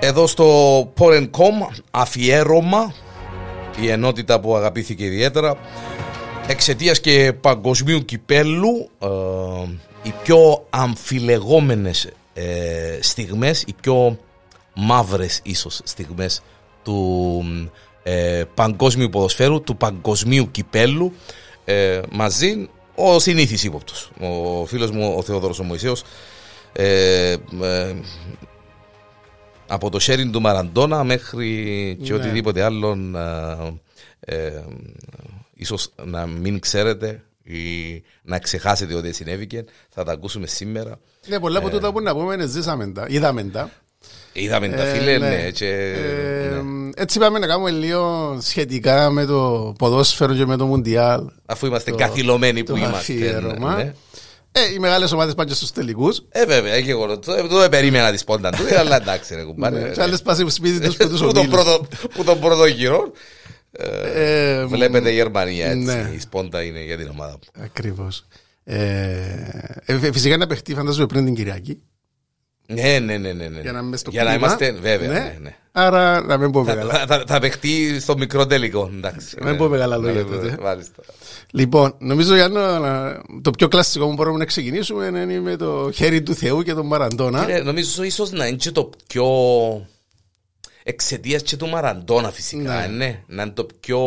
Εδώ στο Porencom αφιέρωμα η ενότητα που αγαπήθηκε ιδιαίτερα εξαιτίας και παγκοσμίου κυπέλου ε, οι πιο αμφιλεγόμενες ε, στιγμές οι πιο μαύρες ίσως στιγμές του ε, παγκόσμιου ποδοσφαίρου του παγκοσμίου κυπέλου ε, μαζί ο συνήθις ύποπτος. Ο φίλος μου ο Θεόδωρος ο Μωυσέος ε, ε, από το sharing του Μαραντόνα μέχρι και Ναι. οτιδήποτε άλλο ε, ε, ίσως να μην ξέρετε ή να ξεχάσετε ότι συνέβηκε θα τα ακούσουμε σήμερα Ναι, πολλά από τούτα που να πούμε, ζήσαμε τα, είδαμε τα. είδαμε τα Ε, φίλε ναι. ναι, και, Ε, ναι. Έτσι πάμε να κάνουμε λίγο σχετικά με το ποδόσφαιρο και με το Μουντιάλ. αφού είμαστε το- καθυλωμένοι που το είμαστε αφιέρωμα. ναι. Ε, οι μεγάλες ομάδες πάνε και στους τελικούς. Ε, βέβαια, και εγώ το, το περίμενα τη σπόντα του, αλλά εντάξει, ρε κουμπάρε. Ναι, Και άλλες πάνε στο σπίτι τους που τους Που τον ομίλους. πρώτο- Που τον πρώτο γύρο. Ε, Βλέπετε η Γερμανία έτσι. ναι. Η σπόντα είναι για την ομάδα μου. Ακριβώς. Ε, ε, φυσικά να παιχτεί φαντάζομαι πριν την Κυριακή. Ναι, ναι, ναι, ναι. ναι. Για να είμαι στο Για να κλίμα. είμαστε, βέβαια. Ναι, ναι. Άρα να μην πω μεγάλα. Θα, θα, θα παιχτεί στο μικρό τελικό. Εντάξει. Να μην πω μεγάλα λόγια Ναι, τότε. Μάλιστα. Λοιπόν, νομίζω Γιάννο, να- το πιο κλασικό που μπορούμε να ξεκινήσουμε είναι με το χέρι του Θεού και τον Μαραντόνα. Κύριε, νομίζω ίσως να είναι και το πιο. εξαιτίας και του Μαραντόνα φυσικά. Ναι. Ναι. Να είναι το πιο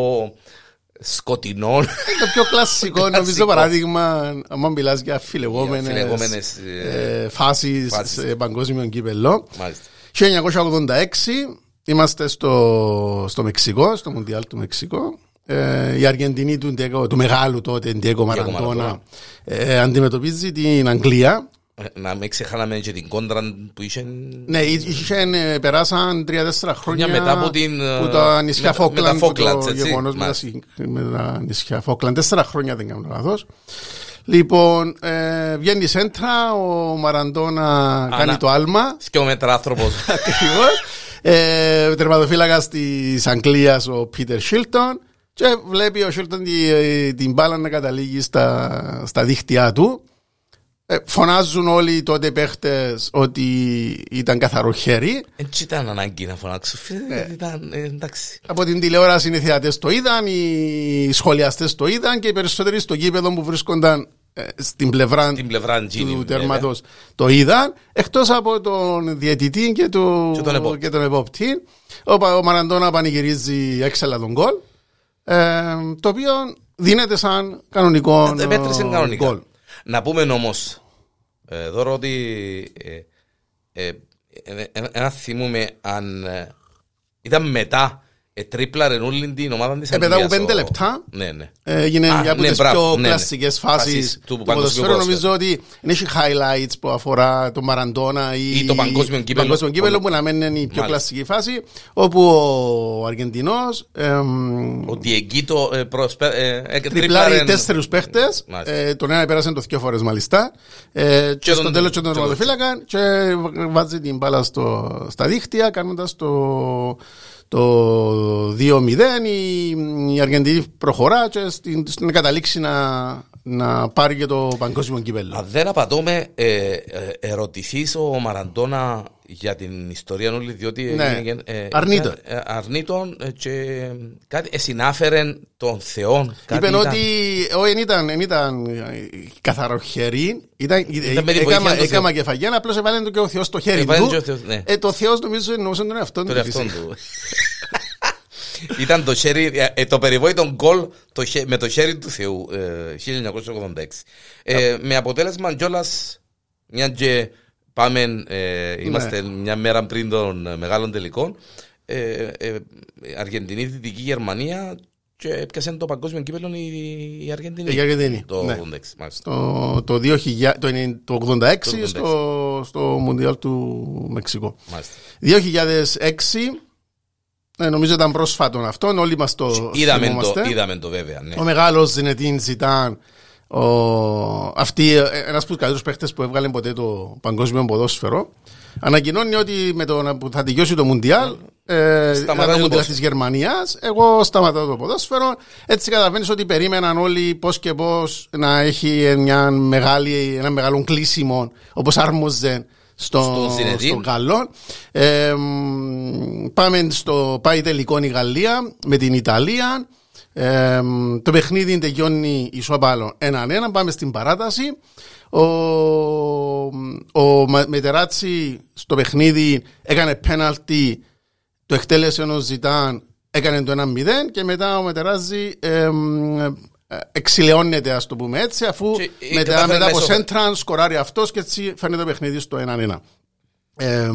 σκοτεινό. Είναι το πιο κλασικό, νομίζω Κλασικό. παράδειγμα, άμα μιλάς για Για φιλεγόμενες, φιλεγόμενες, ε, φάσεις φάσεις. σε παγκόσμιο κύπελο. Μάλιστα. 1986 είμαστε στο, στο Μεξικό, στο Μουντιάλ του Μεξικό. Ε, η Αργεντινή του, Ντιέγκο- του μεγάλου τότε Ντιέγκο Μαραντόνα Μαραντόνα. ε, αντιμετωπίζει την Αγγλία. Ε, Να μην ξεχάναμε και την κόντρα που είχε. Ναι, είχαν, ε, περάσαν 3-4 χρόνια Χρόνια μετά από την, που ε, τα νησιά με- με τα Φόκλαντ, που Falklands, το έτσι. γεγονός με τα, Μάλιστα. συ- με τα νησιά Φόκλαντ. Τέσσερα χρόνια δεν κάνω λάθος. Λοιπόν, ε, βγαίνει σέντρα, ο Μαραντόνα κάνει το άλμα. Δυο μέτρα άνθρωπος. Ακριβώς. ε, τερματοφύλακας της Αγγλίας ο Πίτερ Σίλτον και βλέπει ο Σίλτον τη- την μπάλα να καταλήγει στα, στα δίχτυά του. Ε, φωνάζουν όλοι οι τότε παίχτες ότι ήταν καθαρό χέρι. Έτσι ήταν ανάγκη να φωνάξω. Φίλε, Ναι. ήταν, ε, εντάξει. Από την τηλεόραση οι θεατές το είδαν, οι σχολιαστές το είδαν και οι περισσότεροι στο γήπεδο που βρίσκονταν ε, στην πλευρά Την πλευρά Τζίνι. του τέρματος το είδαν. Εκτός από τον διαιτητή και, το, Και τον επόπτη. και τον επόπτη. Ο, Πα- ο Μαραντόνα πανηγυρίζει έξαλα τον γκολ. Ε, το οποίο δίνεται σαν κανονικό Ε, μέτρησε ε, κανονικά. γκολ. Να πούμε όμω, ε, δώρο ότι. Ε, ε, ε, ε, ένα θυμούμε αν ε, ήταν μετά. Ε, τρίπλαρε όλη την ομάδα της Ε, μετά από πέντε λεπτά. Ναι, ναι. Έγινε Α, μια από ναι, τις μπράβο, πιο ναι, ναι. κλασικές φάσεις Φάσεις του του ποδοσφαίρου. παγκοσμίου Νομίζω ότι δεν έχει highlights που αφορά το Μαραντόνα ή, Ή το παγκόσμιο το κύπελλο. παγκόσμιο κύπελλο που να μένει είναι η πιο Μάλιστα. κλασική φάση όπου ο Αργεντινός εμ, Ο Διεγκίτο ε, προσπέ, ε, ε, τριπλάρει τέσσερους παίχτες Μάλιστα. ε, τον ένα πέρασε το δύο φορές μαλιστά ε, και, στο τον- τέλος και τον και τον- τερματοφύλακα και βάζει την μπάλα στο, στα δίχτυα κάνοντας το το 2-0 η, η Αργεντινή προχωρά και στην, στην να καταλήξει να, να πάρει και το παγκόσμιο κύπελλο. Αν δεν απατώμε, ε, ε, ερωτηθείς ο Μαραντόνα για την ιστορία όλη, διότι Ναι. έγινε, ε, Αρνείτον. ε, αρνείτον ε, και κάτι ε, συνάφερε τον Θεό. Κάτι Είπε ήταν. ότι όχι, δεν ήταν, δεν ήταν ε, καθαρό χέρι. Ήταν, Ήταν με τη βοήθεια έκαμα, του Θεού. έκαμα κεφαγιά, απλώς έβαλε το και ο Θεός στο χέρι Έβαλε του. και ο Θεός, ναι. ε, το Θεός νομίζω εννοούσε τον εαυτό τον του. εαυτόν φυσικά. του. Ήταν το χέρι, ε, ε, το περιβόητο γκολ το χε- με το χέρι του Θεού, ε, 1986. Ε, με αποτέλεσμα κιόλας, μια και πάμε, ε, είμαστε μια μέρα πριν των ε, μεγάλων τελικών, ε, ε, Αργεντινή, Δυτική Γερμανία και έπιασε το παγκόσμιο κύπελο η, η Αργεντινή. Η Αργεντινή, Το ναι. 86, μάλιστα. Το, το, 2000, το, 90 το 86 86. στο, στο Μουντιάλ του Μεξικού. μάλιστα. 2006 ε, νομίζω ήταν πρόσφατο αυτό, όλοι μας το Είδαμε θυμόμαστε. το, είδαμε το βέβαια. Ναι. Ο μεγάλος Ζινετίν Ζιτάν, ο, αυτή, ε, ένας από τους καλύτερους παίχτες που έβγαλε ποτέ το παγκόσμιο ποδόσφαιρο, ανακοινώνει ότι με το να- που θα τελειώσει το Μουντιάλ, ε, Σταματάει ήταν το το Μουντιάλ ποδόσφαιρο. της Γερμανίας, εγώ σταματάω το ποδόσφαιρο. Έτσι καταλαβαίνεις ότι περίμεναν όλοι πώς και πώς να έχει μια μεγάλη, ένα μεγάλο κλείσιμο όπως άρμοζε στο, Στο Ζινεδίν. στο Γαλλό. Ε, μ, πάμε στο πάει τελικό η Γαλλία με την Ιταλία. Ε, μ, το παιχνίδι τελειώνει ισόπαλο έναν ένα. Πάμε στην παράταση. Ο, ο Μα- Μετεράτσι στο παιχνίδι έκανε πέναλτι, το εκτέλεσε ο Ζητάν, έκανε το 1-0 και μετά ο Μετεράζη ε, μ, ε, εξηλαιώνεται, ας το πούμε έτσι, αφού Και, ε, μετά, κατάφερε μετά να από ισοπα- σέντραν σκοράρει αυτός και έτσι φέρνει το παιχνίδι στο 1-1. Ε,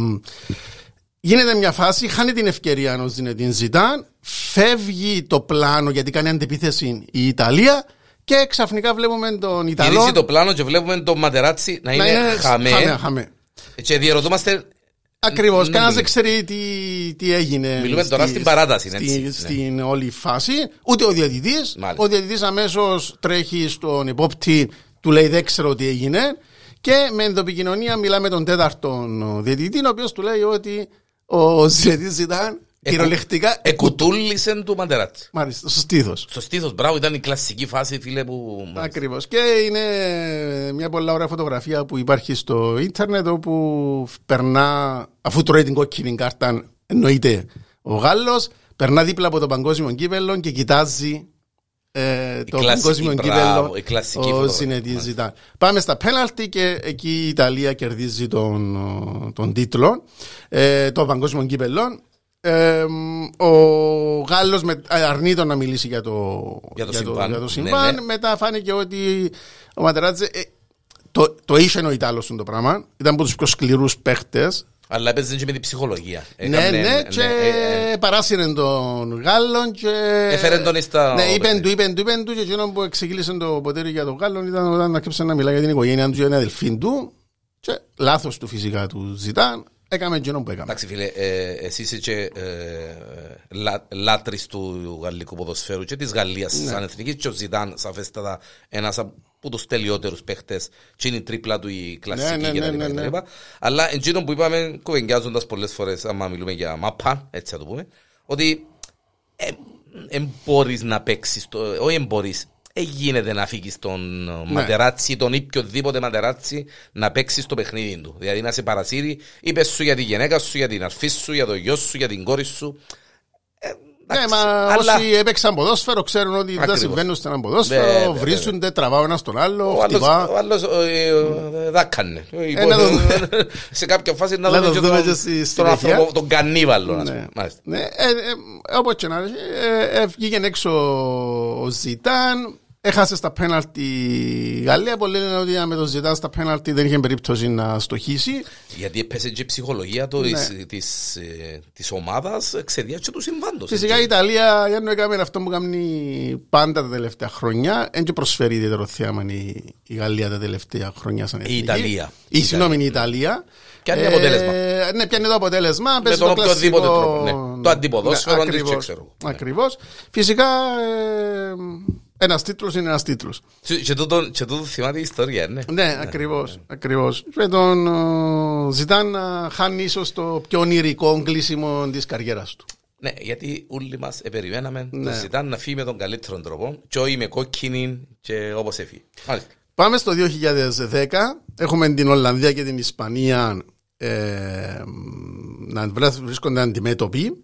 γίνεται μια φάση, χάνει την ευκαιρία ο Ζινετίν Ζητάν, φεύγει το πλάνο γιατί κάνει αντεπίθεση η Ιταλία και ξαφνικά βλέπουμε τον Ιταλό Γυρίζει το πλάνο και βλέπουμε τον Ματεράτσι να να είναι είναι χαμέ. χαμέ, χαμέ. Και διαρωτούμαστε. Ακριβώς. Ναι, Κανένας ναι. δεν ξέρει τι, τι έγινε. Μιλούμε τώρα στην παράταση, έτσι. στη- Ναι. Στην όλη φάση. Ούτε ο διαιτητής. Μάλιστα. Ο διαιτητής αμέσως τρέχει στον υπόπτη, του λέει δεν ξέρω τι έγινε. Και με ενδοπικοινωνία μιλάμε με τον τέταρτον διαιτητή, ο οποίος του λέει ότι ο διαιτητής ήταν κυριολεκτικά Εκουτούλησε του Ματεράτσι. Μάλιστα, στο στήθος. Στο στήθος, μπράβο, ήταν η κλασική φάση, φίλε που. Ακριβώς. Και είναι μια πολλά ωραία φωτογραφία που υπάρχει στο ίντερνετ όπου περνά, αφού τρώει την κόκκινη κάρτα, εννοείται ο Γάλλος, περνά δίπλα από το παγκόσμιο κύπελο και κοιτάζει ε, το κλασική, παγκόσμιο μπράβο, κύπελο η κλασική ο φωτογραφία. Ζινετή Ζητάν. Πάμε στα πέναλτι και εκεί η Ιταλία κερδίζει τον, τον τίτλο, ε, το παγκόσμιο κύπελο. Ε, ο Γάλλος με, αρνείται να μιλήσει για το, Για το συμβάν. για το Ναι, συμβάν. ναι. Μετά φάνηκε ότι ο Ματεράτζε ε, το, το είχε ο Ιτάλος το πράγμα. Ήταν από τους πιο σκληρούς παίχτες. Αλλά έπαιζε και με την ψυχολογία. Ναι, Έκαμνε- ναι, και ε, ε, παράσυρε τον Γάλλον και... Έφερε τον στα- Ναι, είπεν του, είπεν του, είπεν του και εκείνο που εξηγήλησε το ποτέρι για τον Γάλλον ήταν όταν άρχισε να μιλάει για την οικογένεια του και την αδελφή του και λάθος του φυσικά του ζητάν, έκαμε εκείνο που έκαμε. Εντάξει, φίλε, ε, εσύ είσαι και ε, λα, λάτρης του γαλλικού ποδοσφαίρου και της Γαλλίας Ναι. σαν εθνική και ο Ζητάν σαφέστατα ένας από τους τελειότερους παίχτες και είναι η τρίπλα του η κλασική Ναι, ναι, και τα ναι, λοιπά ναι, και τα ναι. λοιπά. Αλλά εκείνο που είπαμε κουβεντιάζοντας πολλές φορές άμα μιλούμε για μαπά, έτσι θα το πούμε, ότι δεν μπορείς να παίξεις, το, όχι δεν μπορείς, δεν γίνεται να φύγεις τον Ναι. Ματεράτσι, τον οποιοδήποτε Ματεράτσι να παίξεις το παιχνίδι του. Δηλαδή να σε παρασύρει, είπες σου για τη γυναίκα σου, για την αρφή σου, για το γιο σου, για την κόρη σου. Ε, Ναι, εντάξει, μα αλλά όσοι έπαιξαν ποδόσφαιρο ξέρουν ότι δεν Ακριβώς. συμβαίνουν στον Ναι, ποδόσφαιρο, ναι, βρίζονται, τραβάω ένα στον άλλο, ο άλλος, χτυπά. ο άλλος ε, ε, δάκανε. Ε, να το δούμε. Σε κάποια φάση να Να δούμε το και δούμε τον, και στη τον συνέχεια. άνθρωπο, τον κανίβαλο. ας Ναι. πούμε. Μάλιστα. Ναι, ε, ε, όπως και να έχει, ε, ε, βγήκε έξω ο Ζητάν, έχασε στα πέναλτι η Γαλλία. Πολλοί λένε ότι με τον Ζητάν στα πέναλτι δεν είχε περίπτωση να στοχίσει. Γιατί έπεσε και η ψυχολογία του, Ναι. της, της, ε, της ομάδας εξαιτίας και του συμβάντος. Φυσικά η Ιταλία, για να έκανε αυτό που κάνει πάντα τα τελευταία χρόνια, δεν και προσφέρει ιδιαίτερο θέαμα η, η Γαλλία τα τελευταία χρόνια σαν εθνική. Ιταλία. Η, συγγνώμη, η Ιταλία. Πιάνει αποτέλεσμα. Ναι, πιάνει το αποτέλεσμα. παίζει τον το οποιοδήποτε κλασικό- τρόπο, ναι. Το αντιποδόσφαιρο, αντί- ακριβώς, και ξέρω. Ναι. Ακριβώς. Φυσικά, ε, ένας τίτλος είναι ένας τίτλος. Και- Και τούτο, και τούτο θυμάται η ιστορία, ναι. Ναι, ακριβώς, ακριβώς. Και τον ε, ζητάν να χάνει ίσως το πιο ονειρικό κλείσιμο της καριέρας του. Ναι, γιατί όλοι μας περιμέναμε Ναι. το ζητάν να φύγει με τον καλύτερο τρόπο και όχι με κόκκινη και όπως έφυγε. Μάλιστα. Πάμε στο 2010. Έχουμε την Ολλανδία και την Ισπανία ε, να βρε- βρίσκονται αντιμέτωποι.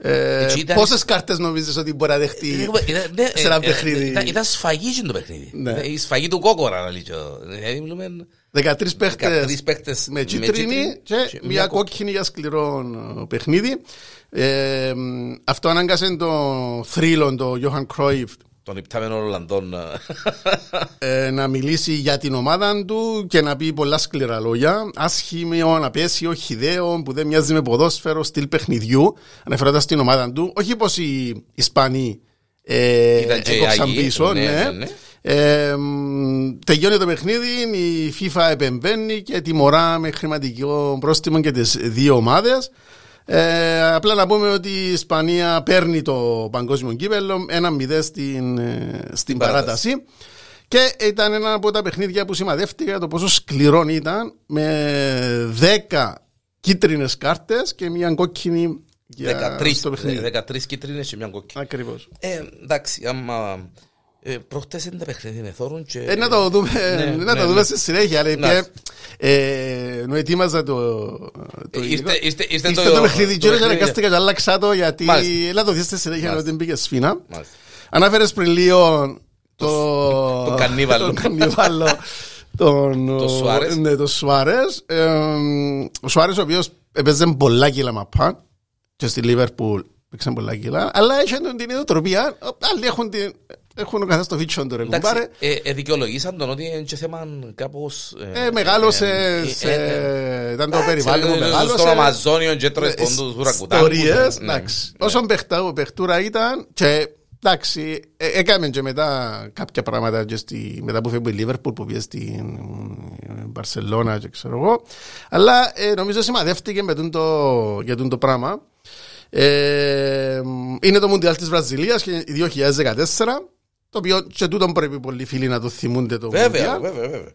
Ε, Έτσι ήταν- Πόσες κάρτες νομίζεις ότι μπορεί να δεχτεί Ήταν- ναι, σε ένα ε, ε, παιχνίδι; ήταν- Ήταν σφαγή και το παιχνίδι. Ναι. Ε, Η σφαγή του κόκορα, να λέω. Δηλαδή, μιλούμε 13 παίχτες 13 παίκτες με κίτρινη και μια κόκκινη για σκληρό ε, παιχνίδι. Ε, μ, αυτό ανάγκασε το θρύλο, το Johan Cruyff, Τον υπτάμενο Ολλανδών. ε, ε, να μιλήσει για την ομάδα του και να πει πολλά σκληρά λόγια. Άσχημο, απέσιο, χιδαίο, που δεν μοιάζει με ποδόσφαιρο, στυλ παιχνιδιού. Αναφέροντας την ομάδα του. Όχι πως οι Ισπανοί ε, Ήταν και οι έκοψαν Άγιοι, πίσω. ναι, ναι. ναι, ναι. Ε, μ, τελειώνει το παιχνίδι, η FIFA επεμβαίνει και τιμωρά με χρηματικό πρόστιμο και τις δύο ομάδες. Ε, απλά να πούμε ότι η Ισπανία παίρνει το παγκόσμιο κύπελο 1-0 στην, ε, στην παράταση. Και ήταν ένα από τα παιχνίδια που σημαδεύτηκε για το πόσο σκληρό ήταν με 10 κίτρινες κάρτες και μια κόκκινη για 13, στο παιχνίδι. 13 κίτρινες και μια κόκκινη. Ακριβώς. Ε, εντάξει, άμα Ε, Προχτές είναι τα παιχνίδια με θόρουν και... Ε, να το δούμε, Ναι, να ναι, το δούμε ναι. στη συνέχεια. αλλά Να. είπε, ε, ενώ ετοίμαζα το, το Ε, υλικό, είστε- είστε- είστε ήρθε το- το παιχνίδι το και παιχνίδι. αναγκάστηκα και άλλαξα το γιατί Μάλιστα. να το δεις στη συνέχεια Μάλιστα. ότι μπήκε σφίνα. Μάλιστα. Ανάφερες πριν λίγο το, το κανίβαλο. τον κανίβαλο τον, Το Σουάρες. Ναι, το Σουάρες. Ε, ο Σουάρες ο οποίος έπαιζε πολλά κιλά μαπά και στη Λίβερπουλ παίξαν πολλά κιλά αλλά είχε την ιδιοτροπία άλλοι έχουν, την, έχουν ο καθένας το βίτσιο του ρε Εντάξει, κουμπάρε. ε, ε, δικαιολογήσαν τον ότι είναι και θέμα κάπως... Ε, μεγάλωσε ε, σε, ε, ε, ήταν το εντάξει, περιβάλλον που ε, μεγάλωσε. Στον Αμαζόνιο και έτρωες Ε, πόντους ουρακουτάκου. Ιστορίες, Ναι, εντάξει. ναι. Όσον παιχτά- παιχτούρα ήταν και εντάξει, ε, έκαμε και μετά κάποια πράγματα και στη, μετά που φεύγει η Λίβερπουλ που πήγε στην ε, Μπαρσελώνα και ξέρω εγώ. Αλλά ε, νομίζω σημαδεύτηκε με τούτο το, για τούτο το πράγμα. Ε, είναι το Μουντιάλ της Βραζιλίας και 2014 το οποίο και τούτον πρέπει πολλοί φίλοι να το θυμούνται το Βέβαια, Μουντιάλ. βέβαια, βέβαια.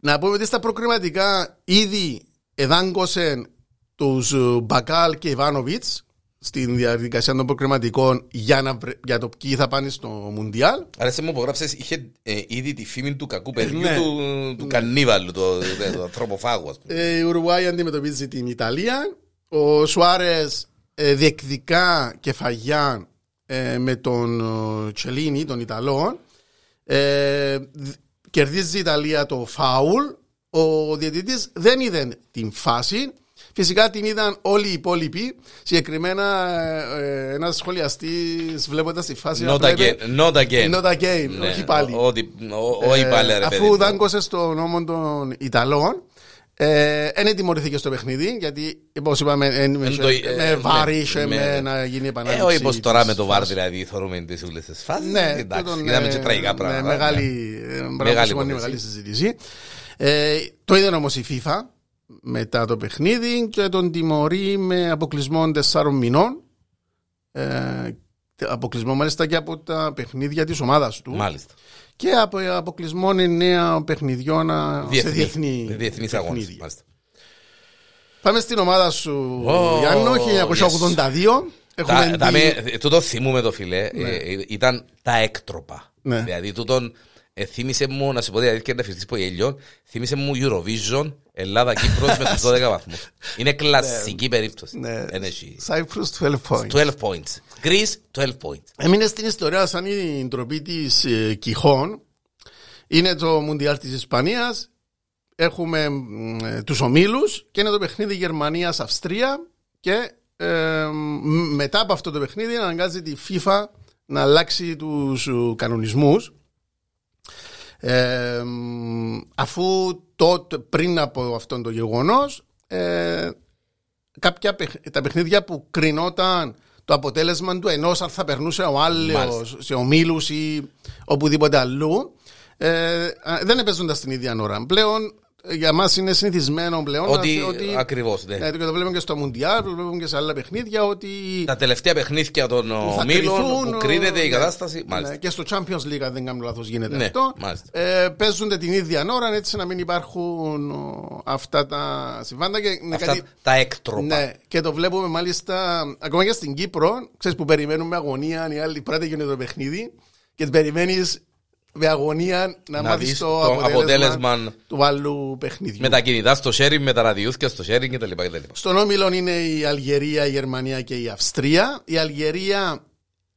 Να πούμε ότι στα προκριματικά ήδη εδάγκωσαν τους ε, Μπακάλ και Ιβάνοβιτς στην διαδικασία των προκριματικών για, να, βρε- για το ποιοι θα πάνε στο Μουντιάλ. Άρεσε μου που γράψες, είχε ε, ήδη τη φήμη του κακού παιδιού ναι. του, του κανίβαλου, το, το, το ανθρωποφάγου, ας πούμε. Ε, η Ουρουάη αντιμετωπίζει την Ιταλία. Ο Σουάρες διεκδικά κεφαγιά ε, με τον ε, Τσελίνη, τον Ιταλό. Ε, δ- κερδίζει η Ιταλία το φάουλ. Ο διαιτητής δεν είδε την φάση. Φυσικά την είδαν όλοι οι υπόλοιποι. Συγκεκριμένα ε, ε, ένας σχολιαστής βλέποντας τη φάση Not απλά είπε, again, not again. Not again, Ναι, όχι πάλι. ο- ότι- ο- Όχι Ε, πάλι, ρε παιδί. Αφού μου. δάγκωσε στον νόμο των Ιταλών, ε, δεν τιμωρηθήκε στο παιχνίδι, γιατί όπως είπαμε, εν- Εν το- με ε, βάρη, με- είχε με- με να γίνει Ε, επανάληψη. όχι πως τώρα της με το βάρ φάσης. δηλαδή θεωρούμε τις ούλες τις φάσεις. Ναι, εντάξει, τούτον, είδαμε ε, και τραγικά ναι, πράγματα. Μεγάλη, ε, Μεγάλη μεγάλη, υπόθεση. μεγάλη συζήτηση. Ε, το είδε όμως η FIFA μετά το παιχνίδι και τον τιμωρεί με αποκλεισμό τεσσάρων μηνών. Ε, αποκλεισμό μάλιστα και από τα παιχνίδια της ομάδας του Μάλιστα. Και από αποκλεισμό εννέα παιχνιδιών α, σε Διεθνή. διεθνή Διεθνείς αγώνες. παιχνίδια. μάλιστα. Πάμε στην ομάδα σου, Oh, Γιάννο, 1982. Έχουμε Τα- τα δει- με- Τούτο θυμούμε το φιλέ, ε, ήταν τα έκτροπα. Ναι. Δηλαδή τούτον ε, θύμισε μου, να σου πω δηλαδή και να φυστείς που γελιών, θύμισε μου Eurovision, Ελλάδα-Κύπρος με τους 12 βαθμούς. Είναι κλασική περίπτωση. Ναι. Δεν έχει. Cyprus 12 points. 12 points. Greece, 12 points. Έμεινε στην ιστορία σαν η ντροπή της ε, Κιχών. Είναι το Μουντιάλ της Ισπανίας. Έχουμε μ, ε, τους ομίλους και είναι το παιχνίδι Γερμανίας-Αυστρία και ε, μ, μετά από αυτό το παιχνίδι αναγκάζει τη FIFA να αλλάξει τους ε, κανονισμούς ε, μ, αφού τότε πριν από αυτό το γεγονός ε, κάποια παιχ- τα παιχνίδια που κρινόταν το αποτέλεσμα του ενός αν θα περνούσε ο άλλος Μάλιστα. σε ομίλους ή οπουδήποτε αλλού ε, α, δεν έπαιζονταν στην ίδια ώρα. Πλέον ε, για μας είναι συνηθισμένο πλέον Ότι, να- ότι ακριβώς, ναι. ναι, και το βλέπουμε και στο Μουντιάλ, το βλέπουμε και σε άλλα παιχνίδια ότι Τα τελευταία παιχνίδια των θα ομίλων κρυθούν, που κρίνεται η ναι. κατάσταση. Ναι, Μάλιστα. και στο Champions League, αν δεν κάνω λάθος, γίνεται Ναι, αυτό. μάλιστα. Ε, παίζονται την ίδια ώρα, έτσι να μην υπάρχουν ο, αυτά τα συμβάντα. Και, είναι Αυτά κάτι- τα έκτροπα. ναι, και το βλέπουμε μάλιστα ακόμα και στην Κύπρο. Ξέρεις που περιμένουμε με αγωνία, οι άλλοι πρώτα γίνεται το παιχνίδι και περιμένεις με αγωνία να, Να μάθεις δεις το, το αποτέλεσμα, αποτέλεσμα του άλλου παιχνιδιού. Με τα κινητά στο sharing, με τα ραδιούθια στο sharing κτλ. κτλ. Στον όμιλο είναι η Αλγερία, η Γερμανία και η Αυστρία. Η Αλγερία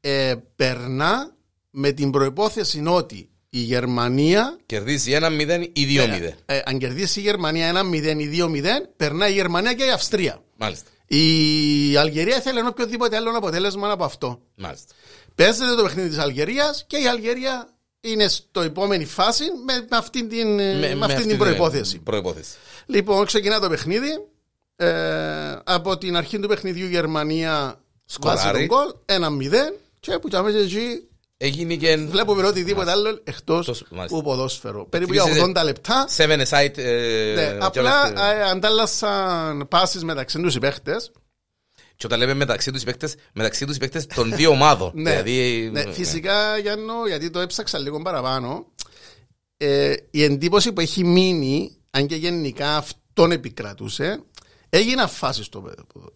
ε, περνά με την προπόθεση ότι η Γερμανία, Κερδίζει 1-0 ή 2-0. ε, αν κερδίσει η Γερμανία 1-0 ή 2-0, περνάει η Γερμανία και η Αυστρία. Μάλιστα. Η Αλγερία θέλει ένα οποιοδήποτε άλλο αποτέλεσμα από αυτό. Μάλιστα. Παίζεται το παιχνίδι της Αλγερίας και η Αλγερία είναι στο επόμενη φάση με, με αυτή την, με, αυτή την προπόθεση. προϋπόθεση. Λοιπόν, ξεκινά το παιχνίδι. Ε, από την αρχή του παιχνιδιού η Γερμανία βάζει Σκοράρει. τον γκολ 1-0 και που τσάμε εκεί Έγινε και βλέπουμε οτιδήποτε άλλο εκτός Εκτός, μάλιστα. του ποδόσφαιρου. Περίπου για Θυμίζεται- 80 λεπτά. 7 aside. ε, Ναι, και απλά είμαστε- ε, αντάλλασαν πάσει μεταξύ τους οι παίχτες. Και όταν λέμε μεταξύ τους οι παίκτες, μεταξύ τους οι παίκτες των δύο ομάδων. Ναι, Δηλαδή, ναι, φυσικά Γιάννο, γιατί το έψαξα λίγο παραπάνω. Ε, η εντύπωση που έχει μείνει, αν και γενικά αυτόν επικρατούσε, Έγιναν φάσει στο,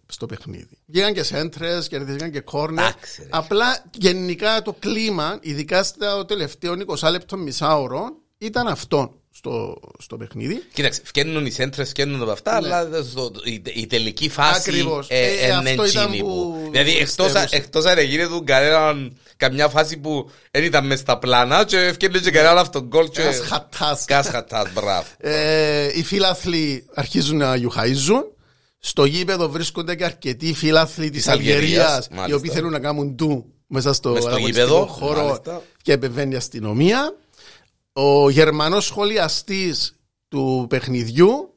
στο παιχνίδι. Βγήκαν και σέντρες, κερδίθηκαν και κόρνερ. Εντάξει, ρε. Απλά γενικά το κλίμα, ειδικά στο τελευταίο 20 λεπτό μισάωρο, ήταν αυτό στο, στο παιχνίδι. Κοίταξε, φκαίνουν οι σέντρες, φκαίνουν από αυτά, αλλά στο- η, η τελική φάση Ναι. Ακριβώς. ε, Ε, είναι αυτό ήταν εκείνη που που. Δηλαδή, εκτός πιστεύω. εκτός αν έγινε του κανέναν καμιά φάση που δεν ήταν μέσα στα πλάνα, και φκαίνουν και κανέναν αυτόν γκολ. και- Ένας χατάς. Κας χατάς, μπράβο. Ε, οι φίλαθλοι αρχίζουν να γιουχαίζουν. Στο γήπεδο βρίσκονται και αρκετοί φίλαθλοι της Αλγερίας, Αλγερίας οι μάλιστα. οποίοι θέλουν να κάνουν του μέσα στο, Μες στο αγωνιστικό γήπεδο, χώρο μάλιστα. και επεμβαίνει η αστυνομία. Ο Γερμανός σχολιαστής του παιχνιδιού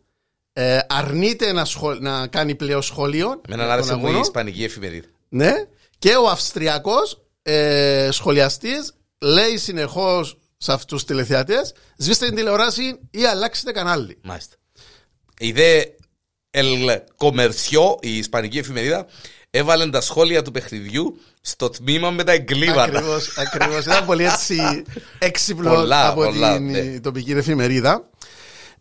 ε, αρνείται να, σχολ- να κάνει πλέον σχόλιο. Με για έναν τον άρεσε μου η αγώνα. Ισπανική εφημερίδα. Ναι. Και ο Αυστριακός ε, σχολιαστής λέει συνεχώς σε αυτούς τους τηλεθεατές σβήστε την τηλεοράση ή αλλάξετε κανάλι. Μάλιστα. Η δε El Comercio, η Ισπανική εφημερίδα, έβαλε τα σχόλια του παιχνιδιού στο τμήμα με τα εγκλήματα. Ακριβώς, ακριβώς. Ήταν πολύ έτσι έξυπνο Πολλά, από πολλά, την ναι. τοπική εφημερίδα.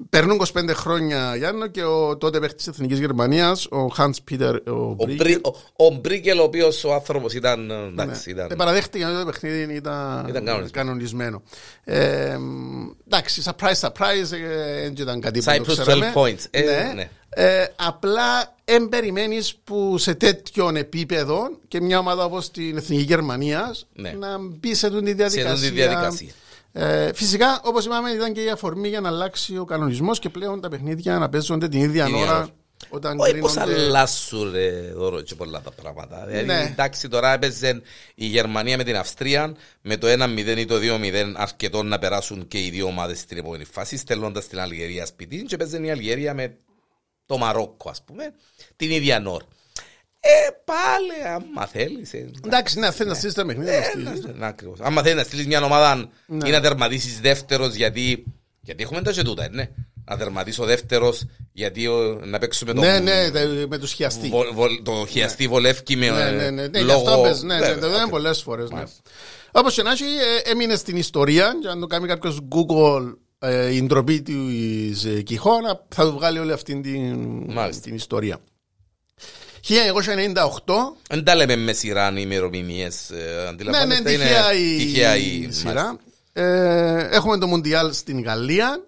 Παίρνουν 25 χρόνια Γιάννο και ο τότε παίχτης της Εθνικής Γερμανίας, ο Hans Peter ο Ο, Μπρίγκερ, Μπρί, ο, ο Μπρίκελ, ο οποίος ο άνθρωπος ήταν. ε, Εντάξει, ε, ήταν. παραδέχτηκε ότι το παιχνίδι ήταν, Ήταν κανονισμένο. κανονισμένο. Ε, μ, εντάξει, surprise, surprise, ε, δεν ήταν κάτι που το Cyprus 12 ξέραμε. points. Ε, ναι. ναι. Ε, απλά εν περιμένεις που σε τέτοιον επίπεδο και μια ομάδα όπως την Εθνική Γερμανία Ναι. να μπει σε αυτή τη διαδικασία. αυτή τη διαδικασία. Ε, φυσικά, όπως είπαμε, ήταν και η αφορμή για να αλλάξει ο κανονισμός και πλέον τα παιχνίδια να παίζονται την ίδια Την ίδια ώρα. ώρα. Όταν Όχι πώς κρίνονται- αλλάσουν ρε δώρο και πολλά τα πράγματα. Δηλαδή, Ναι. εντάξει, τώρα έπαιζε η Γερμανία με την Αυστρία με το 1-0 ή το 2-0 αρκετό να περάσουν και οι δύο ομάδες στην επόμενη φάση, στέλνοντας την Αλγερία σπίτι. Και έπαιζε η Αλγερία με το Μαρόκο, ας πούμε, την ίδια ώρα. Ε, πάλι, άμα θέλεις. Ε, Εντάξει, ναι, θέλεις να στείλεις τα παιχνίδια. να στείλεις. ναι, ακριβώς. Άμα θέλεις να στείλεις μια ομάδα Ναι. ή να τερματίσεις δεύτερος, γιατί. Γιατί έχουμε τα και τούτα, ε, ναι. Να τερματίσω δεύτερος, γιατί ο, να παίξουμε το. Ναι, ναι, τε- με τους χιαστή. βο- βο- το χιαστή βολεύκει με. Ναι, ε, ναι, ναι, ναι, γι' λόγω- αυτό πες, ναι, ναι, Βέβαια, το είδαμε ακριβώς. πολλές φορές. Ναι. Μάλιστα. Όπως και να έχει, ε, έμεινε στην ιστορία. Και αν το κάνει κάποιος Google ε, η ντροπή της ε, Κιχώνα, θα του βγάλει όλη αυτή την, Μάλιστα. την ιστορία. 1998 Δεν τα λέμε με σειρά ημερομηνίε. Ναι, ναι, τυχαία η, τυχαία η η σειρά. Ε, έχουμε το Μουντιάλ στην Γαλλία.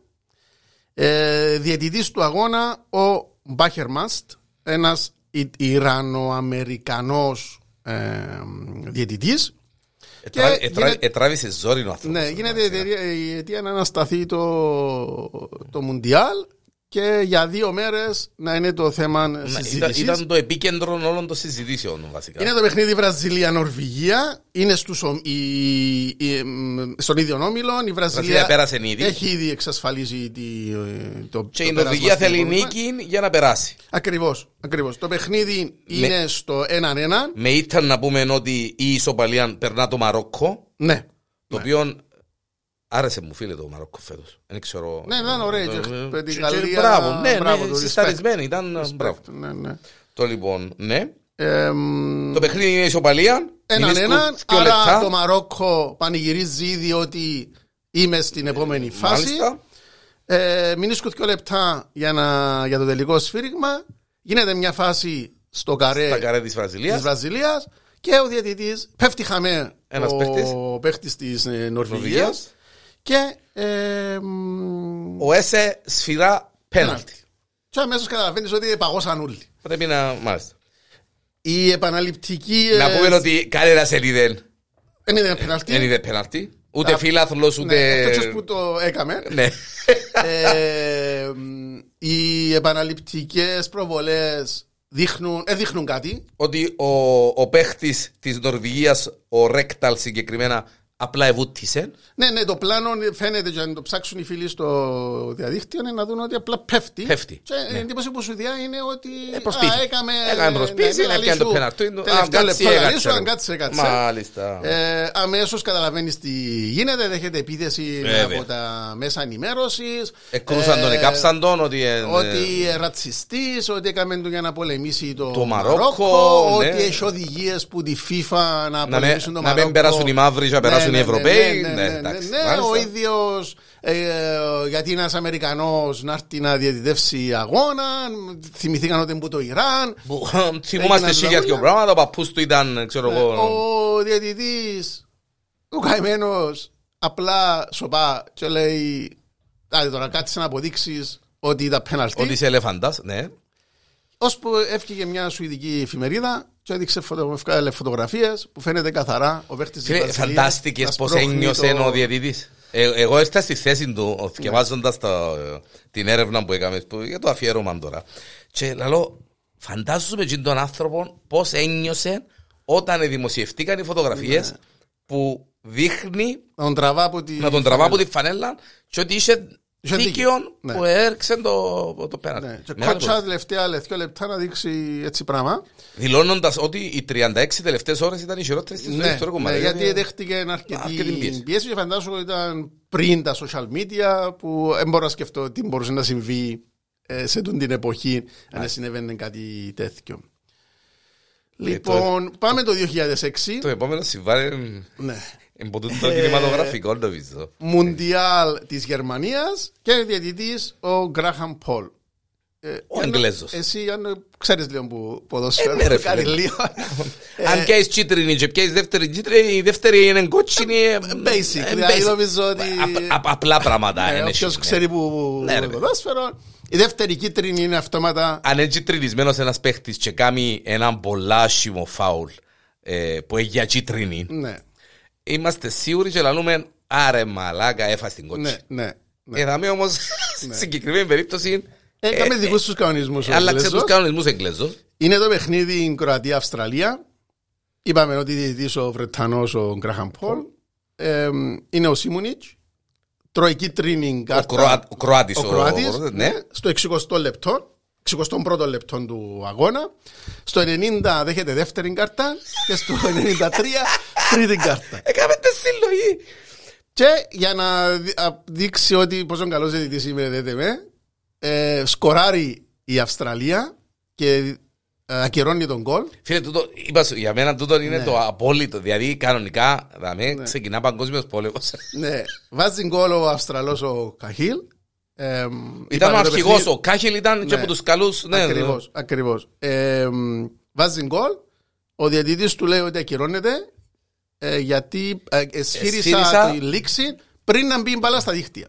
Ε, διαιτητής του αγώνα ο Μπάχερ Μάστ, ένας Ι- Ιρανο-Αμερικανός ε, διαιτητής. Και γίνεται- Ετράβησε ζόρι ο άνθρωπος. Ναι, γίνεται η εταιρεία- η αιτία να ανασταθεί το, το Μουντιάλ και για δύο μέρες να είναι το θέμα Ναι, Ήταν, συζήτησης. ήταν το επίκεντρο όλων των συζητήσεων βασικά. Είναι το παιχνίδι Βραζιλία-Νορβηγία. Είναι στους, ο- η- η- μ, στον ίδιο όμιλο. Η Βραζιλία, Βραζιλία πέρασε ήδη. έχει ήδη εξασφαλίσει τη, το, Και το η πέρασμα Νορβηγία στην θέλει επόμενη. νίκη για να περάσει. Ακριβώς, ακριβώς. Το παιχνίδι είναι στο 1-1. Με ήταν να πούμε ότι η ισοπαλία περνά το Μαρόκο, Ναι. το οποίο άρεσε μου φίλε το Μαρόκο φέτος. Δεν ξέρω. Ναι, ήταν ωραίο. Ε, Και- ε, με τη και- Γαλλία, και Μπράβο, ναι, μπράβο, ναι, το συσταρισμένη ήταν. Μπράβο. Ναι, ναι. Το λοιπόν, ναι. Ε, μ, Το παιχνίδι είναι ισοπαλία. Έναν Μηνίσκουν έναν, δυο άρα λεπτά. το Μαρόκο πανηγυρίζει ήδη ότι είμαι στην επόμενη φάση. Μάλιστα. Ε, μηνίσκουν δύο λεπτά για, να, για το τελικό σφύριγμα. Γίνεται μια φάση στο καρέ, Τα καρέ της της Βραζιλίας. Βραζιλίας και ο διαιτητής πέφτει χαμέ Ένας ο παίχτης. παίχτης της ε, Νορβηγίας Νορβηγίας. Και, ε, μ, Ο Έσε σφυρά πέναλτι. και αμέσως καταλαβαίνεις ότι παγώσαν όλοι. Πρέπει να. Μάλιστα. Η επαναληπτική... ε, Να πούμε ότι κανένας δεν είδε. Δεν είναι πεναλτή. Δεν είδε πέναλτι. Ούτε Α, φίλαθλος, Ναι, ούτε. εκτός που το έκαμε. Ναι. ε, μ, οι επαναληπτικές προβολές δείχνουν, ε, δείχνουν κάτι. ότι ο, ο παίχτης της Νορβηγίας, ο Ρέκταλ συγκεκριμένα, απλά ευούτησε. Ναι, ναι, το πλάνο φαίνεται και αν το ψάξουν οι φίλοι στο διαδίκτυο είναι να δουν ότι απλά πέφτει. Πέφτει, Και ναι. η εντύπωση που σου διά είναι ότι. Ε, προσπίθηκε. α, έκαμε, Έκαμε προσπίση, ναι, έπιανε το σου πέναλτι. Αν Τελευταίο κάτσει, λεπτό, έκατσε, σου, ρε. αν κάτσε, έκατσε. Μάλιστα. Ε, Αμέσως καταλαβαίνεις τι γίνεται, δέχεται επίθεση Βέβαια. από τα μέσα ενημέρωσης. Εκρούσαν τον, εκάψαν τον, ότι. ε, Ότι ρατσιστής, ότι έκαμε του για να πολεμήσει το, Το Μαρόκο, ναι. ότι έχει οδηγίες που τη FIFA να, Να, με, πολεμήσουν το να Μαρόκο. μην περάσουν οι μαύροι, να περάσουν οι ναι, Ευρωπαίοι. Ναι, ναι, ναι, ναι, εντάξει, ναι, μάλιστα. ο ίδιος ε, γιατί ένας Αμερικανός να έρθει να διαιτητεύσει αγώνα. Θυμηθήκαν ότι είναι που το Ιράν. Που, Θυμούμαστε Έγιναν εσύ για δύο τα πράγματα. Ο παππούς του ήταν, ξέρω Ε, εγώ. Ο διαιτητής, ο καημένος, απλά σοπά και λέει. Άντε τώρα κάτσε να αποδείξεις ότι ήταν πέναλτι. Ότι είσαι ελεφαντάς, ναι. Ώσπου έφυγε μια σουηδική εφημερίδα και έδειξε φωτο, φωτογραφίες που φαίνεται καθαρά ο παίχτης Φίλε, φαντάστηκες πώς ένιωσε ο διαιτητής. Ε, εγώ ήρθα στη θέση του, θυκευάζοντας τα, την έρευνα που έκαμε που- για το αφιέρωμα τώρα. Και λέω, φαντάζομαι και τον άνθρωπο πώς ένιωσε όταν δημοσιευτήκαν οι φωτογραφίες που δείχνει Να τον τραβά από τη. να τον τραβά από τη φανέλα και ότι είχε Είχε δίκαιο δίκιο. Ναι. που έρξε το, το πέναλτι. Ναι. Και Μεγάλη κότσα τελευταία λεπτά λεπτά να δείξει έτσι πράγμα. Δηλώνοντας ότι οι 36 τελευταίες ώρες ήταν οι χειρότερες της ζωής Ναι, του έργου ναι, γιατί δέχτηκε αρκετή, αρκετή πίεση. πίεση. και φαντάζομαι ότι ήταν πριν τα social media που δεν μπορώ να σκεφτώ τι μπορούσε να συμβεί ε, σε τούτη την εποχή αν συνέβαινε κάτι τέτοιο. Λοιπόν, πάμε το 2006. Το επόμενο συμβάλλει Ναι. Εμποτούν το κινηματογραφικό νομίζω. Μουντιάλ της Γερμανίας και διαιτητής ο Γκράχαμ Πολ. Ε, Ο Γιάννο, Εγγλέζος. Εσύ, αν ξέρεις λίγο που ποδόσφαιρο, Ε, ναι, ρε, φίλε. κάνει λίγο. Ε, Αν πιάσεις κίτρινη και πιάσεις δεύτερη κίτρινη, η δεύτερη είναι κότσινη. ε, basic, ε, δηλαδή basic. νομίζω ότι- Απ- απ- Απλά πράγματα. Ε, είναι Όποιος εσύ, ναι. ξέρει που Ναι, ρε, ποδόσφαιρο. Η δεύτερη κίτρινη είναι αυτόματα. Αν είναι κίτρινισμένος ένας παίχτης και κάνει έναν πολλά άσχημο φάουλ ε, που έχει για κίτρινη, Ναι, είμαστε σίγουροι και λαλούμε άρε μαλάκα έφας την ναι, κότσι. ναι. ναι. Εδάμε όμως στην συγκεκριμένη περίπτωση Έκαμε ε, δικούς τους κανονισμούς. ο άλλαξε Εγγλέζος. τους κανονισμούς Εγγλέζος. Είναι το παιχνίδι Κροατία-Αυστραλία. Είπαμε ότι διαιτητής ο Βρετανός ο Γκράχαμ Πολ. Ε, είναι ο Σίμουνιτς. Τρώει κίτρινη Ο, κάρτα. Κροα... ο Κροάτης. ο Κροάτης, ναι. ναι, στο 60 λεπτό. 61ο λεπτό του αγώνα. Στο 90 δέχεται δεύτερη κάρτα και στο 93 τρίτη κάρτα. Έκαμε τη συλλογή. Και για να δει- α, δείξει ότι πόσο καλός διαιτητής είμαι, δέτε με, ε, σκοράρει η Αυστραλία και ε, ακυρώνει τον γκολ. Φίλε, τούτο, είπας σου, για μένα τούτο είναι Ναι. το απόλυτο. Δηλαδή, κανονικά, δαμε, ξεκινά παγκόσμιος πόλεμος. Ναι, βάζει γκολ ο Αυστραλός ο Καχίλ. Ε, Ήταν ο είπαμε το αρχηγός, παιχνίδι- ο Κάχελ ήταν και Ναι. από τους καλούς. Ναι, Ακριβώς, ακριβώς. Ε, βάζει γκολ. Ο διαιτητής του λέει ότι ακυρώνεται ε, γιατί ε, εσφύρισα Εσφύρισα. τη λήξη πριν να μπει η μπάλα στα δίχτυα.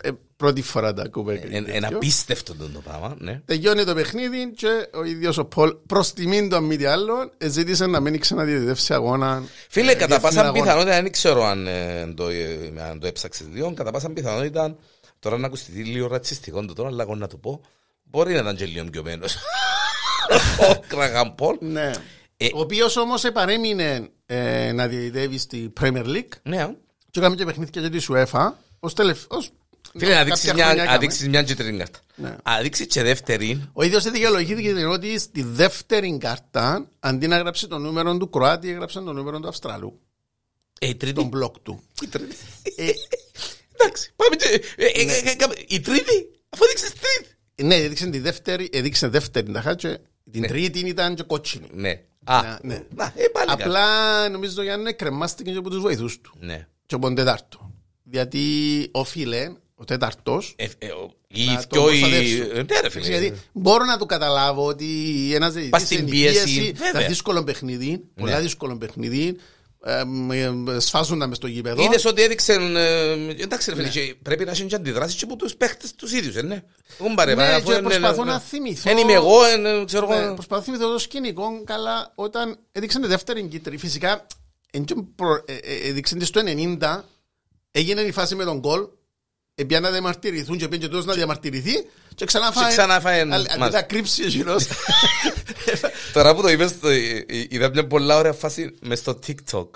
Ε, πρώτη φορά τα ακούμε. κάτι Ένα τέτοιο. απίστευτο το πράγμα. Ναι. Τελειώνει το παιχνίδι και ο ίδιος ο Πολ προς τιμήν του αν μη τι άλλο ζήτησε να μην ξαναδιαιτητεύσει αγώνα. Φίλε, ε, κατά διεθνή πάσα αγώνα. πιθανότητα, δεν ξέρω αν ε, το, ε, αν το έψαξες λίγο, κατά πάσα πιθανότητα, τώρα να ακουστεί λίγο ρατσιστικό το τώρα, αλλά εγώ να το πω, μπορεί να ήταν και λίγο πιωμένος. Ο Κραγαμπόλ. Ναι. Ε, Ο οποίος όμως επαρέμεινε ε, να διαιτητεύει στη Premier League Ναι, και έκαμε και παιχνίδια για τη UEFA ως τελευταίος Φίλε, να δείξεις κάποια χρόνια μια, να έκαμε. δείξεις μια κίτρινη κάρτα. Ναι. Να δείξεις και δεύτερη, Ο ίδιος δικαιολογήθηκε ότι στη δεύτερη κάρτα αντί να γράψει το νούμερο του Κροάτη έγραψε το νούμερο του Αυστραλού. ε, η τρίτη. Τον μπλοκ του. Ε, Εντάξει, πάμε και... ε, ε, ε, ε, κάμε- Η τρίτη, αφού δείξεις τρίτη. ναι, έδειξε τη δεύτερη, έδειξε δεύτερη ταχά και την τρίτη ήταν και κότσινη. Ναι. Α, Ναι, ναι. να, ε, πάλι καλά. Απλά νομίζω Γιάννη κρεμάστηκε και από τους βοηθούς του. Ναι. Και από τον τετάρτο. Γιατί οφείλε ο τέταρτος Ε, ε, ο- Οι Να δυο, τον οι- προστατεύσουν. ε, ναι ρε φίλε. Γιατί μπορώ να το καταλάβω ότι ένας Πας στην πίεση, τα βέβαια. δύσκολο παιχνίδι, πολλά δύσκολο παιχνίδι, ε, ε, σφάζουν τα μες στο γήπεδο. Είδες ότι έδειξαν, ε, εντάξει ρε φίλε, και πρέπει να έχει και αντιδράσεις και από τους παίχτες τους ίδιους, ε, ναι. Εγώ μπαρε, Ναι, αφού και είναι- προσπαθώ ναι. να θυμηθώ. Εν είμαι εγώ, εν, ε, ξέρω Ναι, εγώ. προσπαθώ να θυμηθώ το σκηνικό, καλά, όταν έδειξαν τη δεύτερη κίτρινη, φυσικά εν και προ- ε, ε, έδειξαν τη στο 90, έγινε η φάση με τον γκολ, επειδή να διαμαρτυρηθούν και πήγαινε και τόσο να διαμαρτυρηθεί και ξανά φάει. ξανά φάει Αντί μας. να κρύψει ο γυρός. Τώρα που το είπες, το- ε, ε, είδα μια πολλά ωραία φάση μες στο TikTok.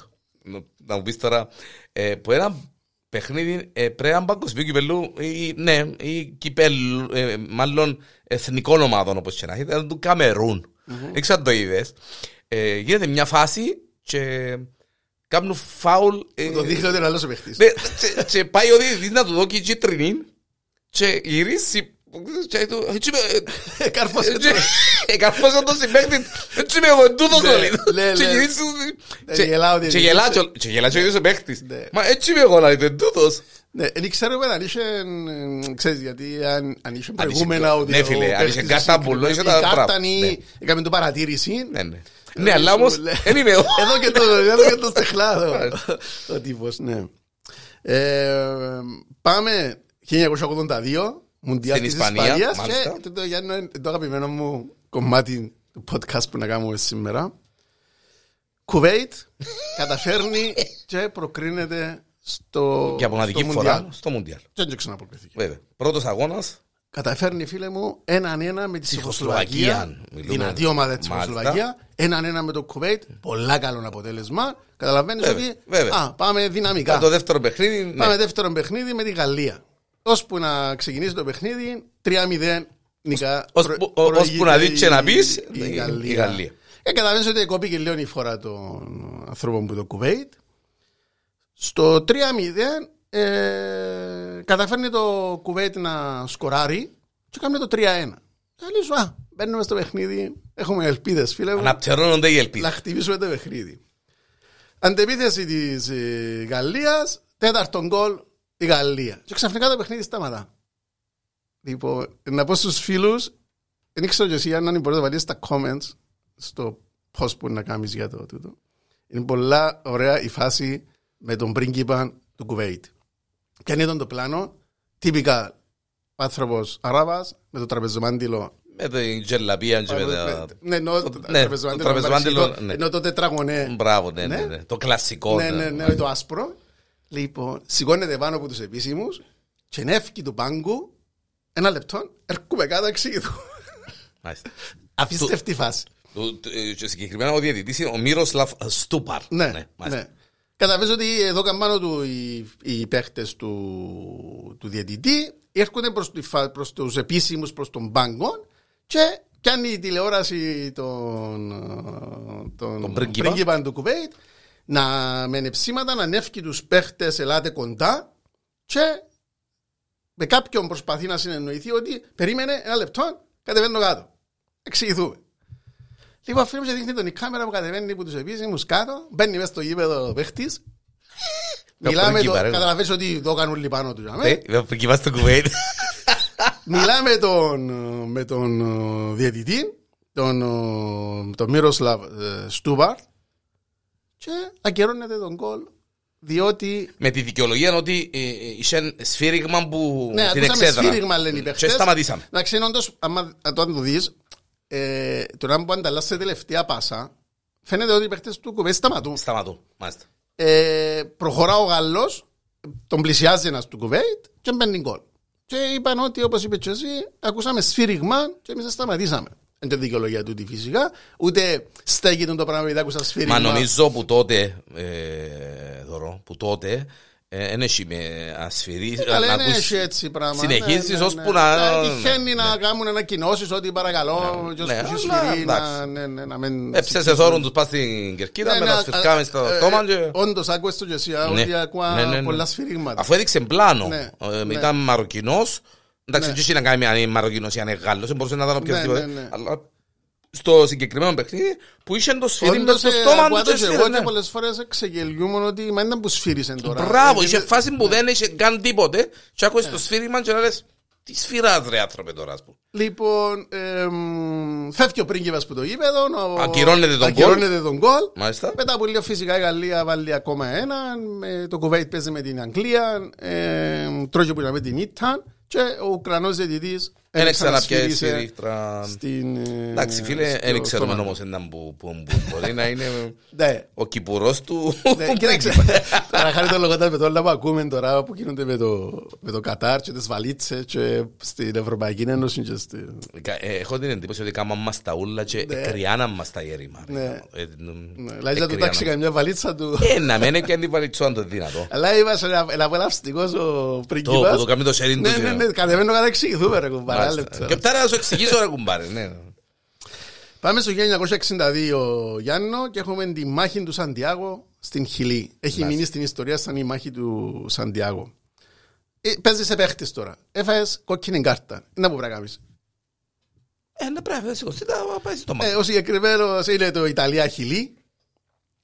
Να- Να μου πεις τώρα, ε, που ένα παιχνίδι ε, πρέπει να παγκοσμίου κυπελού, ή, ναι, ή κυπέλου, ε, μάλλον εθνικών ομάδων όπως και να έχει, ήταν του Καμερούν. Δεν ξέρω αν το είδες. Ε, γίνεται μια φάση και κάνουν φάουλ. ε, Το δείχνει ότι είναι άλλος ο παίχτης. ναι, και- και πάει ο διαιτητής να του δώσει κίτρινη και γυρίσει Και του, «Έτσι με- Ε, Κάρφωσε το. έτσι- Εκαρφώσα τον συμπαίχτη, έτσι με εγώ τούτος Ναι, όλοι. ναι, Και ναι. γυρίζει του- Ε, και- γελάω ότι και είναι- γελά και- και γελά και ο ίδιος ο παίχτης. Ναι. Μα έτσι είμαι εγώ, λέει, δεν τούτος. Ναι, δεν ξέρουμε αν είχε, ε, ξέρεις, γιατί αν, αν είχε είχε- προηγούμενα ότι ναι, ο φίλε, αν παίχτης είχε κάρτα συγκεκριμένη- μπουλό, είχε η τα κάρτα μπράβο, ή ναι. έκαμε το παρατήρηση. Ναι, ναι. Ναι, αλλά όμως Λέει- δεν είμαι εγώ. Εδώ και το, εδώ και το στεχλάδο. Ο τύπος, ναι. Ε, πάμε 1982, Μουντιάλ Στην της Ισπανία, Ισπανίας μάλιστα. και το, Γιάννο, είναι το αγαπημένο μου κομμάτι του podcast που να κάνουμε σήμερα. Κουβέιτ καταφέρνει και προκρίνεται στο, Για μοναδική στο φορά Μουντιάλ. στο Μουντιάλ. Και δεν ξαναπροκριθήκε. Βέβαια. Πρώτος αγώνας Καταφέρνει, φίλε μου, έναν ένα με τη Τσεχοσλοβακία. Τσεχοσλοβακία. Μιλούμε. Δυνατή ομάδα της Μάλιστα. Τσεχοσλοβακία. Έναν ένα με το Κουβέιτ. Πολλά καλό αποτέλεσμα. Καταλαβαίνεις Βέβαια, ότι. βέβαια. Α, πάμε δυναμικά. Το δεύτερο παιχνίδι, ναι. Πάμε δεύτερο παιχνίδι με τη Γαλλία. Ώσπου να ξεκινήσει το παιχνίδι, 3-0 νικά. Ώσπου- προ- ώσπου προηγείται να δεις και να η- πεις, η η- η Γαλλία. Γαλλία. Και καταλαβαίνεις ότι κόπηκε λίγο η φορά των ανθρώπων που το Κουβέιτ. Στο 3-0 ε, καταφέρνει το Κουβέιτ να σκοράρει και κάνει το 3-1. Θα λέω σου, α, μπαίνουμε στο παιχνίδι, έχουμε ελπίδες φίλε μου, Αναπτερώνονται οι να ελπίδες. χτυπήσουμε το παιχνίδι. Αντεπίθεση της ε, Γαλλίας, τέταρτον γκολ η Γαλλία. Και ξαφνικά το παιχνίδι σταματά. Λοιπόν, να πω στους φίλους, δεν ξέρω και εσύ αν μπορείτε να βάλεις τα comments στο post που να κάνεις για το τούτο. Είναι πολλά ωραία η φάση με τον πρίγκιπα του Κουβέιτ. Και αν ήταν το πλάνο, τυπικά άνθρωπος Αράβας με το τραπεζομάντιλο Με την τζελαπία και με τα... ναι, ενώ το- το ναι, τραπεζομάντιλο το τραπεζομάντιλο, παρεξηγητό, ναι. ενώ το τετράγωνε Μπράβο, ναι, ναι, Ναι. ναι. Το κλασικό. ναι, ναι, ναι, το άσπρο. Λοιπόν, σηκώνεται πάνω από τους επίσημους και νεύκει του πάγκου ένα λεπτό, έρχομαι κάτω εξήγητο. Μάλιστα. Απίστευτη φάση. Του- του- ε, και Συγκεκριμένα ο διαιτητής είναι ο Μύροσλαφ Στούπαρ. Ναι, μάλιστα. ναι. Καταλαβαίνεις ότι εδώ καμπάνω του οι, οι παίχτες του, του διαιτητή έρχονται προς, τη φα- προς τους επίσημους, προς τον πάγκο και κάνει η τηλεόραση τον, ε, τον, Τον πρίγκιπα. πρίγκιπα του Κουβέιτ να με νεψίματα να ανεύκει τους παίχτες ελάτε κοντά και με κάποιον προσπαθεί να συνεννοηθεί ότι περίμενε ένα λεπτό, κατεβαίνω κάτω. Εξηγηθούμε. Λοιπόν, φίλε μου, και δείχνει τον η κάμερα που κατεβαίνει από τους επίσημους κάτω, μπαίνει μέσα στο γήπεδο ο παίχτης. Μιλάμε το, πρίγκιπα, ρε. καταλαβαίνεις ότι το κάνουν λιπάνω τους. αμέ. Ε, είμαι από εκεί βάζει στο κουβέιτ. Μιλάμε τον, με τον ε, διαιτητή, τον, ε, τον Μύροσλαβ ε, Στούβαρτ και ακυρώνεται τον κόλ διότι Με τη δικαιολογία ότι ε, ε, είχε σφύριγμα που Ναι, την ακούσαμε εξέδρα. σφύριγμα λένε οι Και παίχτες. σταματήσαμε. Εντάξει, είναι όντως, άμα το αν το δεις, ε, τώρα που ανταλλάσσεται τελευταία πάσα, φαίνεται ότι οι παίχτες του κουβέ σταματούν. Σταματώ. Μάλιστα. Ε, προχωρά ο Γάλλος, τον πλησιάζει ένας του Κουβέιτ και μπαίνει γκολ. Και είπαν ότι όπως είπε και εσύ, ακούσαμε σφύριγμα και εμείς σταματήσαμε. Δεν είναι δικαιολογία τούτη φυσικά, ούτε στέκει το πράγμα επειδή άκουσα σφύριγμα. Μα νομίζω που τότε, ε, δωρώ, που τότε, δεν έχει με ασφυρί. Ε, Καλά, είναι έχει έτσι πράγμα. Συνεχίζεις Ναι, ναι, ώσπου ναι. να- Ε, Τυχαίνει να κάνουν ανακοινώσεις ότι παρακαλώ, και Ναι, όσους αλλά, σφυρί να, εντάξει. ναι, ναι, να μην... Έψεσε θόρουν τους πας στην κερκίδα, Ναι, με ναι, τα α- σφυρκάμε α- στο ε, στόμα και... Όντως, άκουες το και εσύ, α, Ναι. ότι ακούω Ναι, ναι, ναι. πολλά σφυρίγματα. Αφού έδειξε πλάνο, Ναι, ε, ναι. ήταν Μαροκινός, εντάξει, Ναι. δεν είχε να κάνει αν είναι Μαροκινός ή αν είναι Γάλλος, δεν μπορούσε να ήταν οποιοδήποτε. ναι, ναι. Αλλά στο συγκεκριμένο παιχνίδι που είχε το σφυρί μες Όντως, στο ε, στόμα ακούω του το και και εγώ σφύρε, και ναι. πολλές φορές ξεγελιούμουν ότι μα ήταν που σφύρισαν τώρα. Μπράβο, Ε, είχε ε, φάση που δεν είχε καν τίποτε και άκουες Ναι. το σφύριγμα και να λες τι σφυράς ρε άνθρωπε τώρα ας πούμε. Λοιπόν, εμ, φεύγει ο πρίγκιπας που το γήπεδο. ο- Ακυρώνεται τον ακυρώνεται τον γκολ. Μάλιστα. Μετά από λίγο φυσικά η Γαλλία βάλει ακόμα ένα. Με, το Κουβέιτ παίζει με την Αγγλία. Ε, τρώγει που είναι με την Ιτάν. Και ο Ουκρανός διαιτητής Δεν ήξερα πια ξανασφύρισε εσύ ρίχτρα. στην, ε, Εντάξει φίλε, στο- δεν ξέρουμε στο όμως έναν που που- που μπορεί να είναι Ναι. ο κυπουρός του Ναι, κοίταξε, τώρα χάρη το λογοτά με το όλα που ακούμε τώρα που γίνονται με το, με το Κατάρ και τις βαλίτσες και στην Ευρωπαϊκή Ένωση και στη... Ε, Έχω την εντύπωση ότι κάμαν μας τα ούλα και Ναι. εκριάναν μας τα γέρημα. Ναι. Ε, Ναι, Δηλαδή να του τάξει καμιά βαλίτσα του. Ε, να μένει και αν την παλιτσό αν το δυνατό. Αλλά είμαστε ένα, ένα απολαυστικός ο Το πρίγκιπας. που το κάνει το σερήν του. Ναι, ναι, ναι, κατεβαίνω κατά εξηγηθούμε ρε κουμπάρα. Μάλιστα. λεπτό. Και πτάρα να σου εξηγήσω ρε κουμπάρε. ναι. Πάμε στο 1962 Γιάννο και έχουμε τη μάχη του Σαντιάγο στην Χιλή. Έχει Μάλιστα. μείνει στην ιστορία σαν η μάχη του Σαντιάγο. Ε, Παίζεις σε παίχτης τώρα. Έφαγες κόκκινη κάρτα. Να που πρέπει να κάνεις. Ε, ναι, πρέπει να σηκωστεί, θα πάει στο μάτι. Ε, ο συγκεκριμένος είναι το Ιταλία-Χιλή.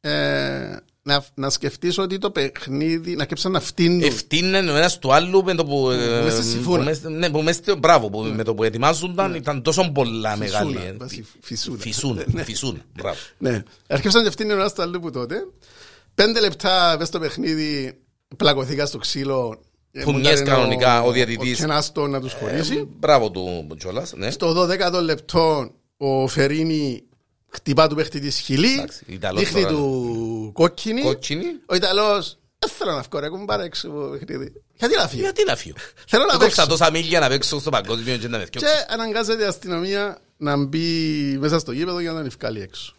Ε, να, να σκεφτείς ότι το παιχνίδι να σκέψαν να φτύνουν. Ευθύνε ο ένας του άλλου με το που... ε, Μες στη συμφούνα. που μες- Ναι, που μες στο- μπράβο, που με το που ετοιμάζονταν ήταν τόσο πολλά μεγάλη. ε, βάση φυσούνα. Φυσούν, φυσούν, μπράβο. Ναι. Αρχίσαν και φτύνουν ο ένας του άλλου που τότε. Πέντε λεπτά μες στο παιχνίδι πλακωθήκα στο ξύλο. Ε, Που μοντάρει μιες κανονικά ο διαιτητής. Ο Κενάστο να τους Ε, χωρίσει. Μπράβο του κιόλας, ναι. Στο 12ο λεπτό ο Φερίνη χτυπά του παίχτη της Χιλή. Εντάξει, Ιταλός Δείχνει τώρα. του κόκκινη. Κόκκινη. Ο Ιταλός δεν θέλω να βγω ρε κουμπάρα έξω από το παιχνίδι. Γιατί να φύγω; Γιατί να φύγω; Θέλω να Έκοψα παίξω. τόσα μίλια να παίξω στο παγκόσμιο και να με Και θυκιώξω. αναγκάζεται η αστυνομία να μπει μέσα στο γήπεδο για να τον βγάλει έξω.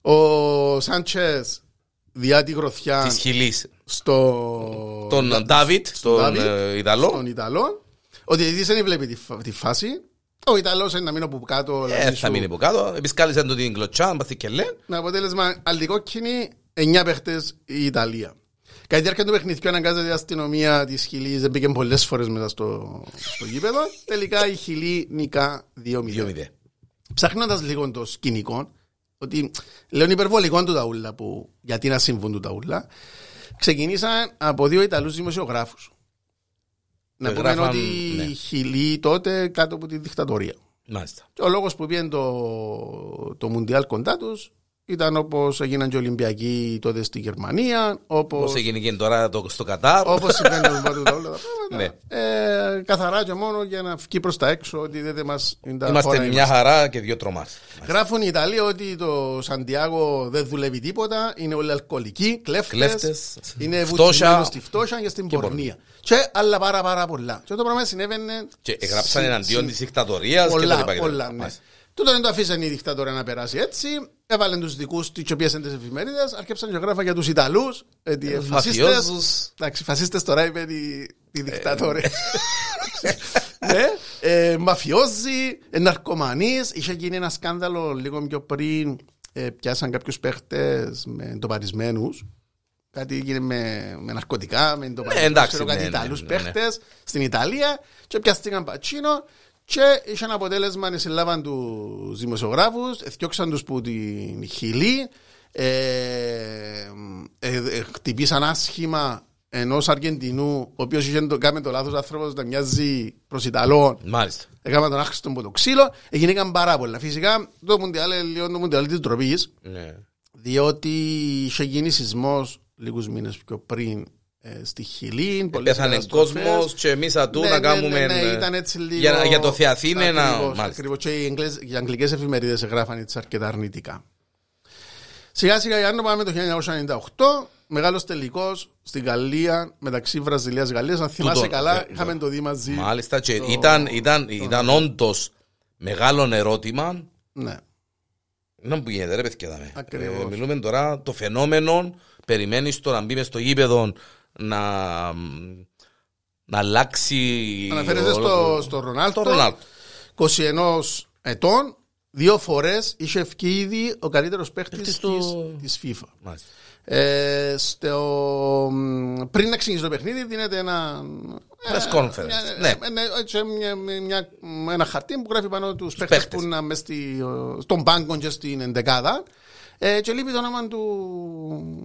Ο Σάντσες διά τη γροθιά Της Χιλής. στο... Τον Ντάβιτ, τον Ντάβιτ, ε, Ιταλό. Στον Ιταλό. Ο διαιτητής δεν βλέπει τη, φα- τη φάση. Ο Ιταλός είναι να μείνει από κάτω. Ε, δηλαδή θα σου- μείνει από κάτω. Επισκάλισαν του την κλωτσά, μπας στην Κελέ. Με αποτέλεσμα αλληκόκκινη 9 παίχτες η Ιταλία. Κατά τη διάρκεια του παιχνιδιού αναγκάζεται η αστυνομία της Χιλής, δεν πήγε πολλές φορές μέσα στο, στο γήπεδο. Τελικά η Χιλή νικά 2-0. 2-0. Ψάχνοντα λίγο το σκηνικό, ότι λέω είναι υπερβολικό του ταούλα που γιατί να συμβούν του ταούλα, ξεκινήσαν από δύο Ιταλούς δημοσιογράφους. Να Και πούμε γράφαν, ότι ναι. η Χιλή τότε κάτω από τη δικτατορία. Μάλιστα. Και ο λόγος που πήγαινε το, το Μουντιάλ κοντά τους ήταν όπως έγιναν και οι Ολυμπιακοί τότε στη Γερμανία, Πώς όπως, έγινε και τώρα το, στο Κατάρ. όπως συμβαίνουν πάντα τα όλα τα Ναι. πράγματα. Ε, καθαρά και μόνο για να βγει προς τα έξω ότι δεν μας είναι τα Είμαστε χώρα μια χαρά και δύο τρομάς. Γράφουν οι Ιταλοί ότι το Σαντιάγο δεν δουλεύει τίποτα, είναι όλοι αλκοολικοί, κλέφτες, Κλέφτες, είναι φτώχεια. βουτυγμένοι στη φτώχεια και στην Και πορνεία. Και άλλα πάρα πάρα πολλά. Και το πράγμα συνέβαινε Και έγραψαν συ- εναντίον συ- της δικτατορίας και το Πολλά, λοιπά και τα πολλά, λοιπά. Ναι. Μάλιστα. Τούτο δεν το αφήσαν οι δικτατόρια να περάσει έτσι. Έβαλαν τους δικούς τους, τι οποίες είναι τι εφημερίδες. Αρκέψαν και γράφα για τους Ιταλούς. Ε, φασίστες. Μαφιόζους. Εντάξει, φασίστες τώρα είπε τη, τη δικτατόρια. ναι, ε, μαφιόζοι, ε, ναρκωμανείς. Είχε γίνει ένα σκάνδαλο λίγο πιο πριν. Ε, πιάσαν κάποιους παίχτες με εντοπαρισμένους. Κάτι έγινε με, με ναρκωτικά, με εντοπαρισμένου. εντάξει, ξέρω, ναι, κάτι ναι, Ιταλούς ναι, ναι. παίχτες στην Ιταλία και πιάστηκαν πατσίνο και είχε ένα αποτέλεσμα να συλλάβαν του δημοσιογράφους, εθιώξαν τους που την Χιλή, ε, ε, ε, χτυπήσαν άσχημα ενός Αργεντινού, ο οποίος είχε το, κάνει το λάθος άνθρωπος να μοιάζει προς Ιταλό. Μάλιστα. Έκαμε τον άχρηστο από το ξύλο, έγιναν πάρα πολλά. Φυσικά το Μουντιάλ είναι λίγο το Μουντιάλ της ντροπής, Ναι. διότι είχε γίνει σεισμός λίγους μήνες πιο πριν ε, στη Χιλή. πολλές Πέθανε καταστροφές. κόσμος και εμείς ατού Ναι, να ναι, κάνουμε. ναι, ναι, ε, ήταν έτσι λίγο... Για, για το Θεαθήνε να. Ακριβώς, Μάλιστα. ακριβώς. Και οι, Εγγλές, οι αγγλικές εφημερίδες εγγράφαν έτσι αρκετά αρνητικά. Σιγά σιγά Ιάννο πάμε το 1998. Μεγάλος τελικός στην Γαλλία μεταξύ Βραζιλίας και Γαλλίας. Αν θυμάσαι Τούτο, καλά, ε, είχαμε το δει μαζί. Μάλιστα. Και Το- ήταν, ήταν, ήταν όντως μεγάλο ερώτημα. Ναι. Να που γίνεται, ρε παιδιά. δάμε. Ακριβώς. Ε, μιλούμε τώρα το φαινόμενο. Περιμένεις το να μπει μες στο γήπεδο να, να αλλάξει. Αναφέρεσαι όλο στο, το- στο Ρονάλτο. στο Ρονάλτο. 21 ετών. Δύο φορές είχε ευκεί ήδη ο καλύτερος παίχτης Παίχτης της, του- της FIFA. Μάλιστα. Ε, στο, πριν να ξεκινήσει το παιχνίδι δίνεται ένα Press ε, conference. μια- Ναι. ε, ναι, έτσι, μια- μια- ένα χαρτί που γράφει πάνω τους παίχτες παίχτες. που είναι μες στη- στον πάγκο και στην εντεκάδα ε, και λείπει το όνομα του,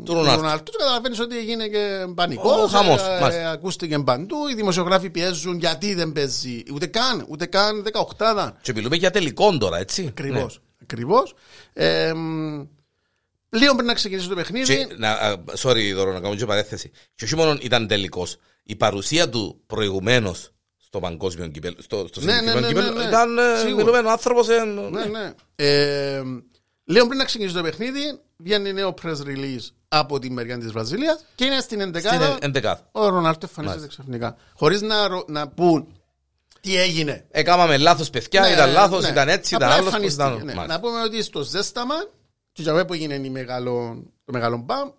Του Ρονάλτου. και καταλαβαίνεις ότι έγινε και πανικός Ο χαμός, ε, μάλιστα. ακούστηκε παντού οι δημοσιογράφοι πιέζουν γιατί δεν παίζει ούτε καν, ούτε καν 18 Και μιλούμε για τελικό τώρα, έτσι. Ακριβώς. Ναι. Ακριβώς. Ε, μ, λίγο πριν να ξεκινήσει το παιχνίδι. Και, να, α, sorry, Δώρο, να κάνω και παρέθεση. Και όχι μόνο ήταν τελικός. Η παρουσία του προηγουμένως στο παγκόσμιο κυπέλο, στο, στο Ναι, ναι, συγκεκριμένο ναι, ναι, κυπέλο, ναι. ήταν ε, Σίγουρα. μιλούμε άνθρωπος. Ναι, ναι. Ε, λίγο πριν να ξεκινήσει το παιχνίδι, βγαίνει νέο press release από τη μεριά της Βραζιλίας και είναι στην 11 Στην 11. ο Ρονάλτο εμφανίζεται ξαφνικά. Χωρίς να, ρω- να πούν τι έγινε. Έκαναμε λάθος, παιδιά, Ναι, ήταν λάθος, ναι. ήταν έτσι, ήταν Απλά άλλος. εμφανίστηκε, Ήταν... ναι. Μάλιστα. Να πούμε ότι στο ζέσταμα, και για μένα που έγινε η μεγάλο, το μεγάλο μπαμ,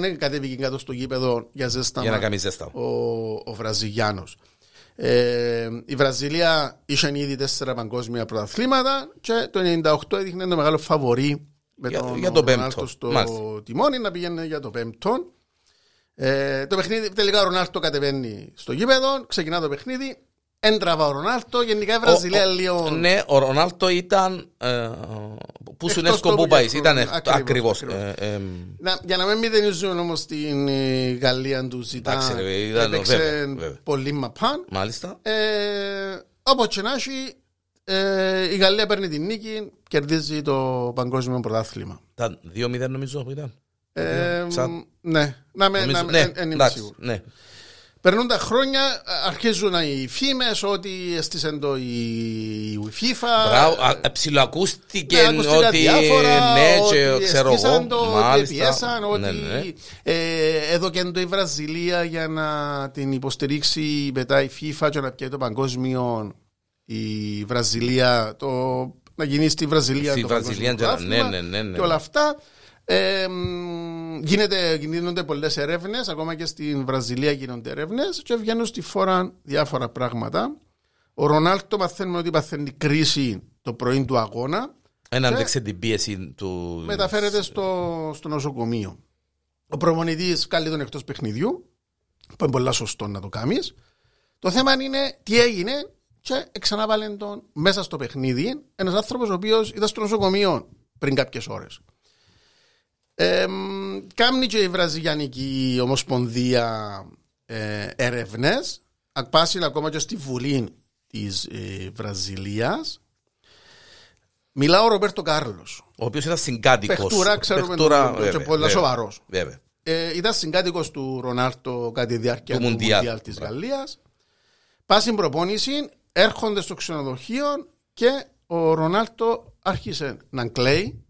δεν κατέβηκε κάτω στο γήπεδο για ζέσταμα Για να κάνει ζέστα. ο, ο Βραζιλιάνος. Ε, η Βραζιλία είχε ήδη τέσσερα παγκόσμια πρωταθλήματα και το 98 έδειχνε το μεγάλο φαβορή με Για- τον για το Ρονάλντο πέμπτο. στο Μάλιστα. τιμόνι να πηγαίνει για το πέμπτο. Ε, το παιχνίδι, τελικά ο Ρονάλτο κατεβαίνει στο γήπεδο, ξεκινά το παιχνίδι. Έντραβα ο Ρονάλτο, γενικά η Βραζιλία Ο- ο- λίγο. Ναι, ο Ρονάλτο ήταν. Ε, που σου Εκτός είναι τόπου που πάει. και Ήταν χρόνου. ακριβώς. Ακριβώς, ακριβώς. Να, για να μην μηδενίζουν όμως την ε, Γαλλία τους Εντάξει, ρε, ήταν. ήταν- Έπαιξε βέβαια, βέβαια. πολύ μαπάν. Μάλιστα. Ε, Όπως και να έχει, ε, η Γαλλία παίρνει την νίκη, κερδίζει το παγκόσμιο πρωτάθλημα. Ήταν 2-0 νομίζω που ήταν. Ε, Σαν- ναι, να με, Νομίζω- να με, ναι, εν- εν είμαι εντάξει, σίγουρο. Ναι. Περνούν τα χρόνια, αρχίζουν οι φήμες ότι έστησε το η, η FIFA. Μπράβο, α, ε, ψιλοακούστηκε Ναι, ακούστηκαν ότι διάφορα, ναι, ότι και ξέρω εγώ. εσκίσαν το, ότι Μάλιστα. πιέσαν, ότι Ναι, ναι. ε, έδωκεν το η Βραζιλία για να την υποστηρίξει μετά η FIFA και να πιέει το παγκόσμιο η Βραζιλία, το, να γίνει στη Βραζιλία Στη το Βραζιλία, παγκόσμιο ναι, πρωτάθλημα ναι, ναι, ναι. και όλα αυτά. Ε, μ, γίνεται, γίνονται πολλές έρευνες, ακόμα και στην Βραζιλία γίνονται έρευνες και βγαίνουν στη φόρα διάφορα πράγματα. Ο Ρονάλτο μαθαίνουμε ότι παθαίνει κρίση το πρωί του αγώνα. Ένα Και- αντέξε την πίεση του. Μεταφέρεται στο, στο νοσοκομείο. Ο προμονητή καλεί τον εκτός παιχνιδιού, που είναι πολλά σωστό να το κάνεις. Το θέμα είναι τι έγινε και ξαναβάλε τον μέσα στο παιχνίδι ένας άνθρωπος ο οποίος ήταν στο νοσοκομείο πριν κάποιες ώρες. Ε, μ, κάνει και η Βραζιλιανική Ομοσπονδία ε, έρευνες. Ακπάσει ακόμα και στη Βουλή της ε, Βραζιλίας. Μιλά ο Ρομπέρτο Κάρλος Ο οποίος ήταν συγκάτοικος. Παιχτούρα, ξέρουμε το- το- και πολλά σοβαρός. Βέβαια. Ε, ήταν συγκάτοικος του Ρονάλτο κατά τη διάρκεια Του του Μουντιάλ. Μουντιάλ της Μπράβο. Γαλλίας. Πα στην προπόνηση, έρχονται στο ξενοδοχείο και ο Ρονάλτο άρχισε να κλαίει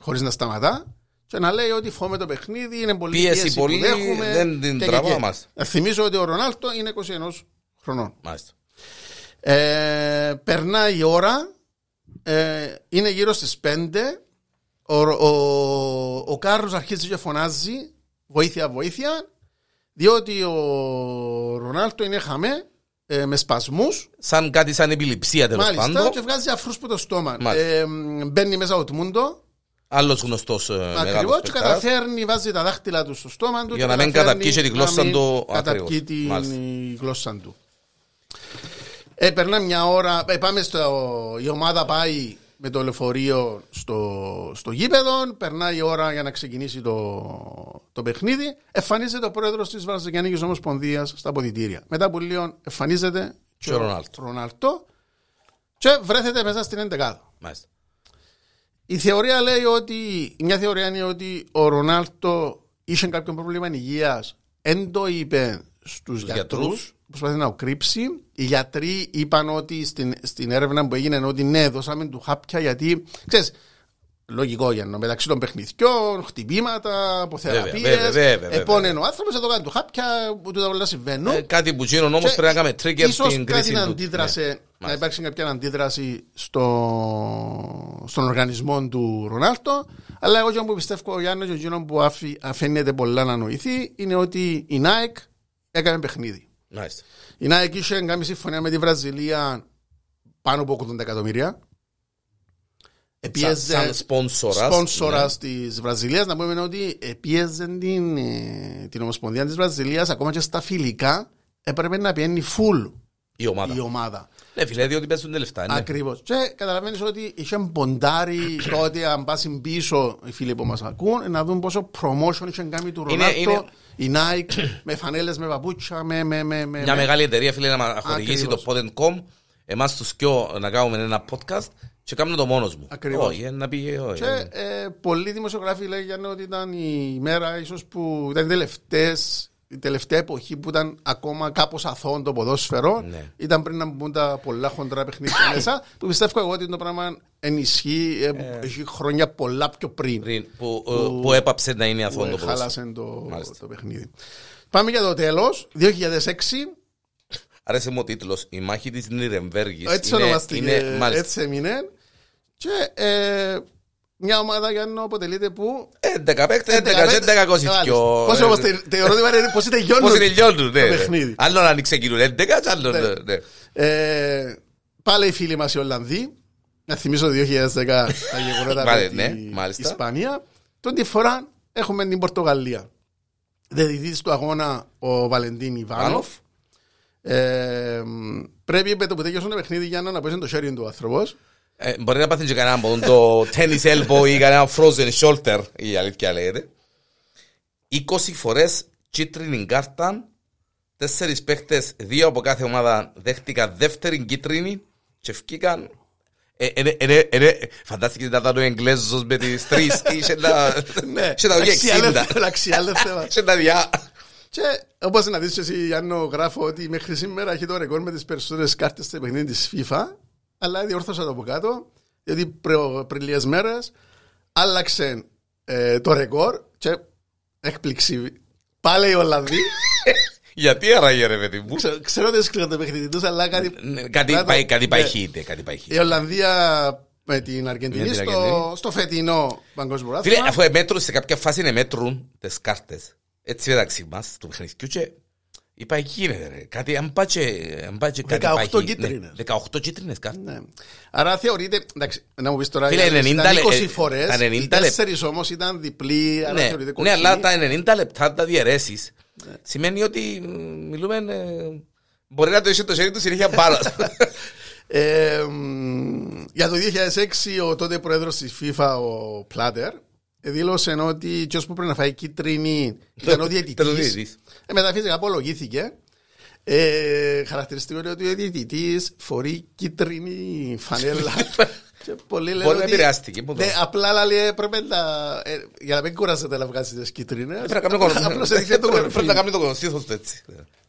χωρίς να σταματά και να λέει ότι φόμε το παιχνίδι, είναι πολύ Πίεση πίεση πολύ, που έχουμε. δεν την και- και- τραβάμαστε. και. Θυμίζω ότι ο Ρονάλτο είναι 21 χρονών. Μάλιστα. Ε, περνάει η ώρα, ε, είναι γύρω στις 5. Ο, ο, ο Κάρλος αρχίζει και φωνάζει βοήθεια, βοήθεια, διότι ο Ρονάλτο είναι χαμέ ε, με σπασμούς Σαν κάτι σαν επιληψία τέλος μάλιστα πάντων. και βγάζει αφρούς που το στόμα. Μάλιστα. Ε, μπαίνει μέσα ο Τμούντο Άλλος γνωστός ακριβώς μεγάλος και καταφέρνει, βάζει τα δάχτυλα του στο στόμα του Για και να μην καταφέρνει καταπιεί και τη γλώσσα να μην του Καταπιεί ακριβώς. την Μάλιστα. γλώσσα του. Ε, περνά μια ώρα, ε, πάμε στο, η ομάδα πάει με το λεωφορείο στο, στο γήπεδο, περνάει η ώρα για να ξεκινήσει το, το παιχνίδι, εμφανίζεται ο πρόεδρος της Βραζιλιανικής Ομοσπονδίας στα αποδητήρια. Μετά από λίγο εμφανίζεται Και ο Ρονάλτο. Ρονάλτο και βρέθεται μέσα στην 11. Μάλιστα. Η θεωρία λέει ότι, μια θεωρία είναι ότι ο Ρονάλτο είχε κάποιο πρόβλημα υγείας. Εν το είπε στους γιατρούς, γιατρούς. προσπαθεί να το κρύψει. Οι γιατροί είπαν ότι στην, στην έρευνα που έγινε ότι ναι, δώσαμε του χάπια γιατί ξέρεις, Λογικό για να μεταξύ των παιχνιδιών, χτυπήματα, αποθεραπείες. Βέβαια, βέβαια, βέβαια, βέβαια. Επώνε ο άνθρωπος, εδώ κάνει του χάπια που τα όλα συμβαίνουν. Ε, κάτι που γίνουν όμως Και πρέπει να κάνουμε trigger ίσως στην κάτι κρίση να του. αντίδρασε, Ναι. να Μάλιστα. υπάρξει κάποια αντίδραση στο, στον οργανισμό του Ρονάλτο. Αλλά εγώ και που πιστεύω ο Γιάννη και εκείνο που αφή- αφαίνεται πολλά να νοηθεί είναι ότι η Nike έκανε παιχνίδι. Μάλιστα. Η Nike είχε κάνει συμφωνία με τη Βραζιλία πάνω από 80 εκατομμύρια. Σαν, σαν σπόνσορας. σπόνσορας της Βραζιλίας. Να πούμε ότι επίεζε την, ε, την Ομοσπονδία της Βραζιλίας ακόμα και στα φιλικά έπρεπε να πιένει full Η ομάδα. η ομάδα. Ναι, φίλε, διότι παίζουν τα λεφτά. Ναι. Ακριβώς. Και καταλαβαίνεις ότι είχε ποντάρει τότε, αν πάσει πίσω οι φίλοι που μας ακούν, να δουν πόσο promotion είχε κάνει του Είναι- Ρονάλτο, η Nike, με φανέλες, με παπούτσια, με. με, με, με Μια με- μεγάλη εταιρεία, φίλε, να μας χορηγήσει το Ακριβώς. Pod.com. Εμάς τους κοιό να κάνουμε ένα podcast και κάνουμε το μόνος μου. Ακριβώς. Όχι, ε, να πει. όχι, Και ε. ε, πολλοί δημοσιογράφοι λέγανε ότι ήταν η μέρα ίσως που ήταν οι τελευταίες, η τελευταία εποχή που ήταν ακόμα κάπως αθώο το ποδόσφαιρο. Ναι. Ήταν πριν να μπουν τα πολλά χοντρά παιχνίδια μέσα. Που πιστεύω εγώ ότι το πράγμα ενισχύει, ε, έχει χρόνια πολλά πιο πριν. Πριν, που, ε, που έπαψε να είναι αθώο το που ποδόσφαιρο. χάλασε το, Μάλιστα. το παιχνίδι. Πάμε για το τέλος. 2006. Άρεσε μου ο τίτλος. Η μάχη της Νιρεμβέργης. Έτσι ονομαστηκε. είναι, μάλιστα. Έτσι έμεινε. Και ε, μια ομάδα για να αποτελείται που 11 παίκτες, 11 11 22. Πώς όμως, τε- το ερώτημα είναι πώς τελειώνουν Πώς τελειώνουν, ναι. το ναι. παιχνίδι. Άλλο να ανοίξει ξεκινούν 11, και άλλο Ναι. ναι, ναι. Ε, Πάλι οι φίλοι μας οι Ολλανδοί Να θυμίσω το 2010 τα γεγονότα Πάλι, με ναι, την μάλιστα. Ισπανία Τον τη φορά έχουμε την Πορτογαλία διαιτητής του αγώνα ο Βαλεντίν Ιβάνοφ. Βάνοφ. Ε, πρέπει με το που τέλειωσε το παιχνίδι για να πω το sharing του άνθρωπος. Ε, μπορεί να πάθεις και κανένα από το tennis elbow ή κανένα frozen shoulder, η αλήθεια λέγεται. 20 φορές κίτρινη κάρτα, τέσσερις παίχτες, δύο από κάθε ομάδα δέχτηκαν δεύτερη κίτρινη και ευκήκαν ε, ε, ε, ε, ε, Φαντάστηκες να ήταν ο Εγγλέζος με τις τρεις Είχε τα Ναι, Είχε τα ογιά 60 αξιάλευτε. Είχε τα διά Και όπως να δεις εσύ Γιάννο γράφω ότι μέχρι σήμερα έχει το ρεκόρ με τις περισσότερες κάρτες στο παιχνίδι της FIFA αλλά διόρθωσα το από κάτω διότι προ- πριν λίγες μέρες άλλαξε ε, το ρεκόρ και έκπληξη πάλι οι Ολλανδοί Γιατί άραγε ρε παιδί μου; Ξέρω- ξέρω ότι σκληρό το παιχνίδι τους αλλά κάτι Ναι, Κάτι να το- πάει- κάτι ναι. πάει χείτε Κάτι πάει χείτε η Ολλανδία με την Αργεντινή Με την στο, Αργεντινή. στο φετινό παγκόσμιο Φίλε, πρωτάθλημα. αφού εμέτρουν σε κάποια φάση είναι μέτρουν τις κάρτες Έτσι μεταξύ μας του παιχνιδιού και είπα εκεί γίνεται ρε Κάτι αν πάει και αν πάει και κάτι 18 πάει χει. κίτρινες. Ναι, 18 κίτρινες κάρτες Ναι. Άρα θεωρείται, εντάξει, να μου πεις τώρα, Φίλε, οι άλλες 90 ήταν λε- 20 ε, φορές, τα 90 οι λεπτά. τέσσερις όμως ήταν διπλή, άρα Ναι, θεωρείται ναι, κοκκινή. αλλά τα 90 λεπτά τα διαιρέσεις Ναι. Σημαίνει ότι μ, μιλούμε ε, Μπορεί να το είσαι το χέρι του συνέχεια πάνω Ε, μ, για το 2006 ο τότε πρόεδρος της FIFA, ο Πλάτερ, δήλωσε ότι ποιος που πρέπει να φάει κίτρινη ήταν ο Ήταν ο διαιτητής. διαιτητής. Ε, μετά φυσικά απολογήθηκε. Ε, χαρακτηριστικό είναι ότι ο διαιτητής φορεί κίτρινη φανέλα. Και πολλοί λένε Μπορεί να ότι- επηρεάστηκε, που το- Ναι, απλά λέει έπρεπε να. ε, για να μην κουράζεται να βγάζει τις κίτρινες. Πρέπει να κάνει το κονο- Απλώς έδειξε το Πρέπει να κορφί. κάνει το κονοσύθος του έτσι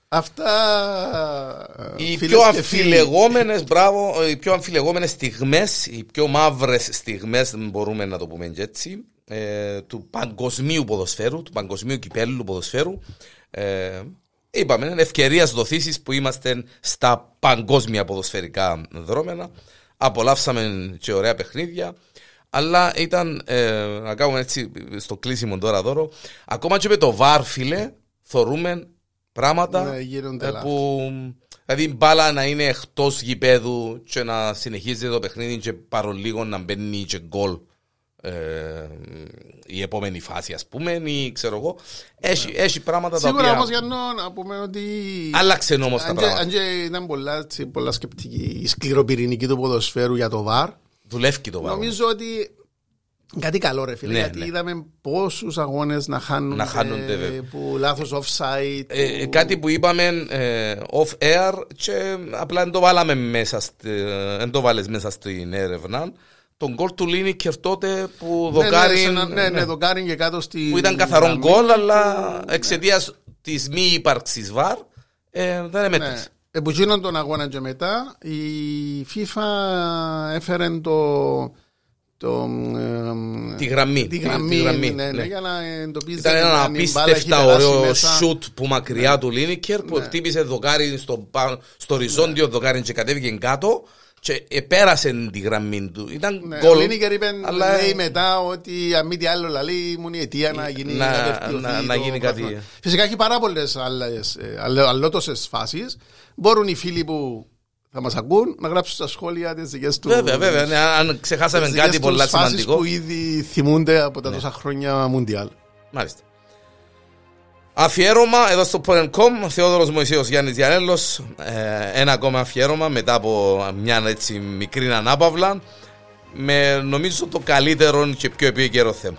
Αυτά. Οι φίλες πιο και φίλοι. αμφιλεγόμενες, μπράβο, οι πιο αμφιλεγόμενες στιγμές, οι πιο μαύρες στιγμές, μπορούμε να το πούμε και έτσι, ε, του παγκοσμίου ποδοσφαίρου, του παγκοσμίου κυπέλου ποδοσφαίρου. Ε, είπαμε, είναι ευκαιρίας δοθήσεις που είμαστε στα παγκόσμια ποδοσφαιρικά δρόμενα. Απολαύσαμε και ωραία παιχνίδια. Αλλά ήταν, ε, να κάνουμε έτσι στο κλείσιμο τώρα δώρο, ακόμα και με το βάρ, φίλε, θορούμε πράγματα Ναι, γίνονται ε, λάθη. που δηλαδή η μπάλα να είναι εκτός γηπέδου και να συνεχίζεται το παιχνίδι και παρολίγο να μπαίνει και γκολ ε, η επόμενη φάση ας πούμε ή ξέρω εγώ έχει, έχει πράγματα τα Ναι. Σίγουρα όμω οποία για να να πούμε ότι. άλλαξε όμως τα αν και- πράγματα Αν και ήταν πολλά, έτσι, πολλά σκεπτική η σκληροπυρηνική του ποδοσφαίρου για το βαρ, δουλεύει το πράγμα νομίζω ότι. Κάτι καλό ρε φίλε, Ναι, γιατί ναι. είδαμε πόσους αγώνες να χάνονται, Να χάνονται, βέβαια. που λάθος offside. Ε, που- κάτι που είπαμε ε, off air και απλά δεν το βάλαμε μέσα, στη- ε, δεν το βάλες μέσα στην έρευνα. Τον γκολ του Λίνικερ τότε που Ναι, ναι, δοκάρει. σε ένα- ναι, ναι, δοκάριν και κάτω στη. που ήταν καθαρό γραμμή. γκολ, αλλά εξαιτίας της μη ύπαρξης βαρ ε, δεν Ναι. εμέτρησε. Επού γίνον τον αγώνα και μετά η FIFA έφερε το, το ε, Τη γραμμή. τη γραμμή, γραμμή, ναι, ναι, ναι. για να εντοπίζει Ήταν ένα αν η μπάλα έχει απίστευτα περάσει ωραίο μέσα. Ναι. σουτ που μακριά του Λίνικερ που χτύπησε δοκάρι στο, πα- στο οριζόντιο δοκάρι και κατέβηκε κάτω και επέρασε τη γραμμή του. Ήταν Ναι, γκολ. ο Λίνικερ είπε αλλά- λέει μετά ότι αν μη τι άλλο λέει ήμουν η αιτία να γίνει, Να- να, βελτιωθεί να- να το γίνει πρωτάθλημα. κάτι. Φυσικά έχει πάρα πολλές αλλότοσες φάσεις. Μπορούν οι φίλοι που θα μας ακούν να γράψουν στα σχόλια τις δικές του. Βέβαια, βέβαια. ναι, αν ξεχάσαμε τις κάτι δικές τους πολύ φάσεις σημαντικό. που ήδη θυμούνται από Ναι. τα τόσα χρόνια Μουντιάλ. Μάλιστα. Αφιέρωμα εδώ στο Porn.com, Θεόδωρος Μωυσίος Γιάννης Διανέλος ε, Ένα ακόμα αφιέρωμα μετά από μια έτσι μικρή ανάπαυλα Με νομίζω το καλύτερο και πιο επίκαιρο θέμα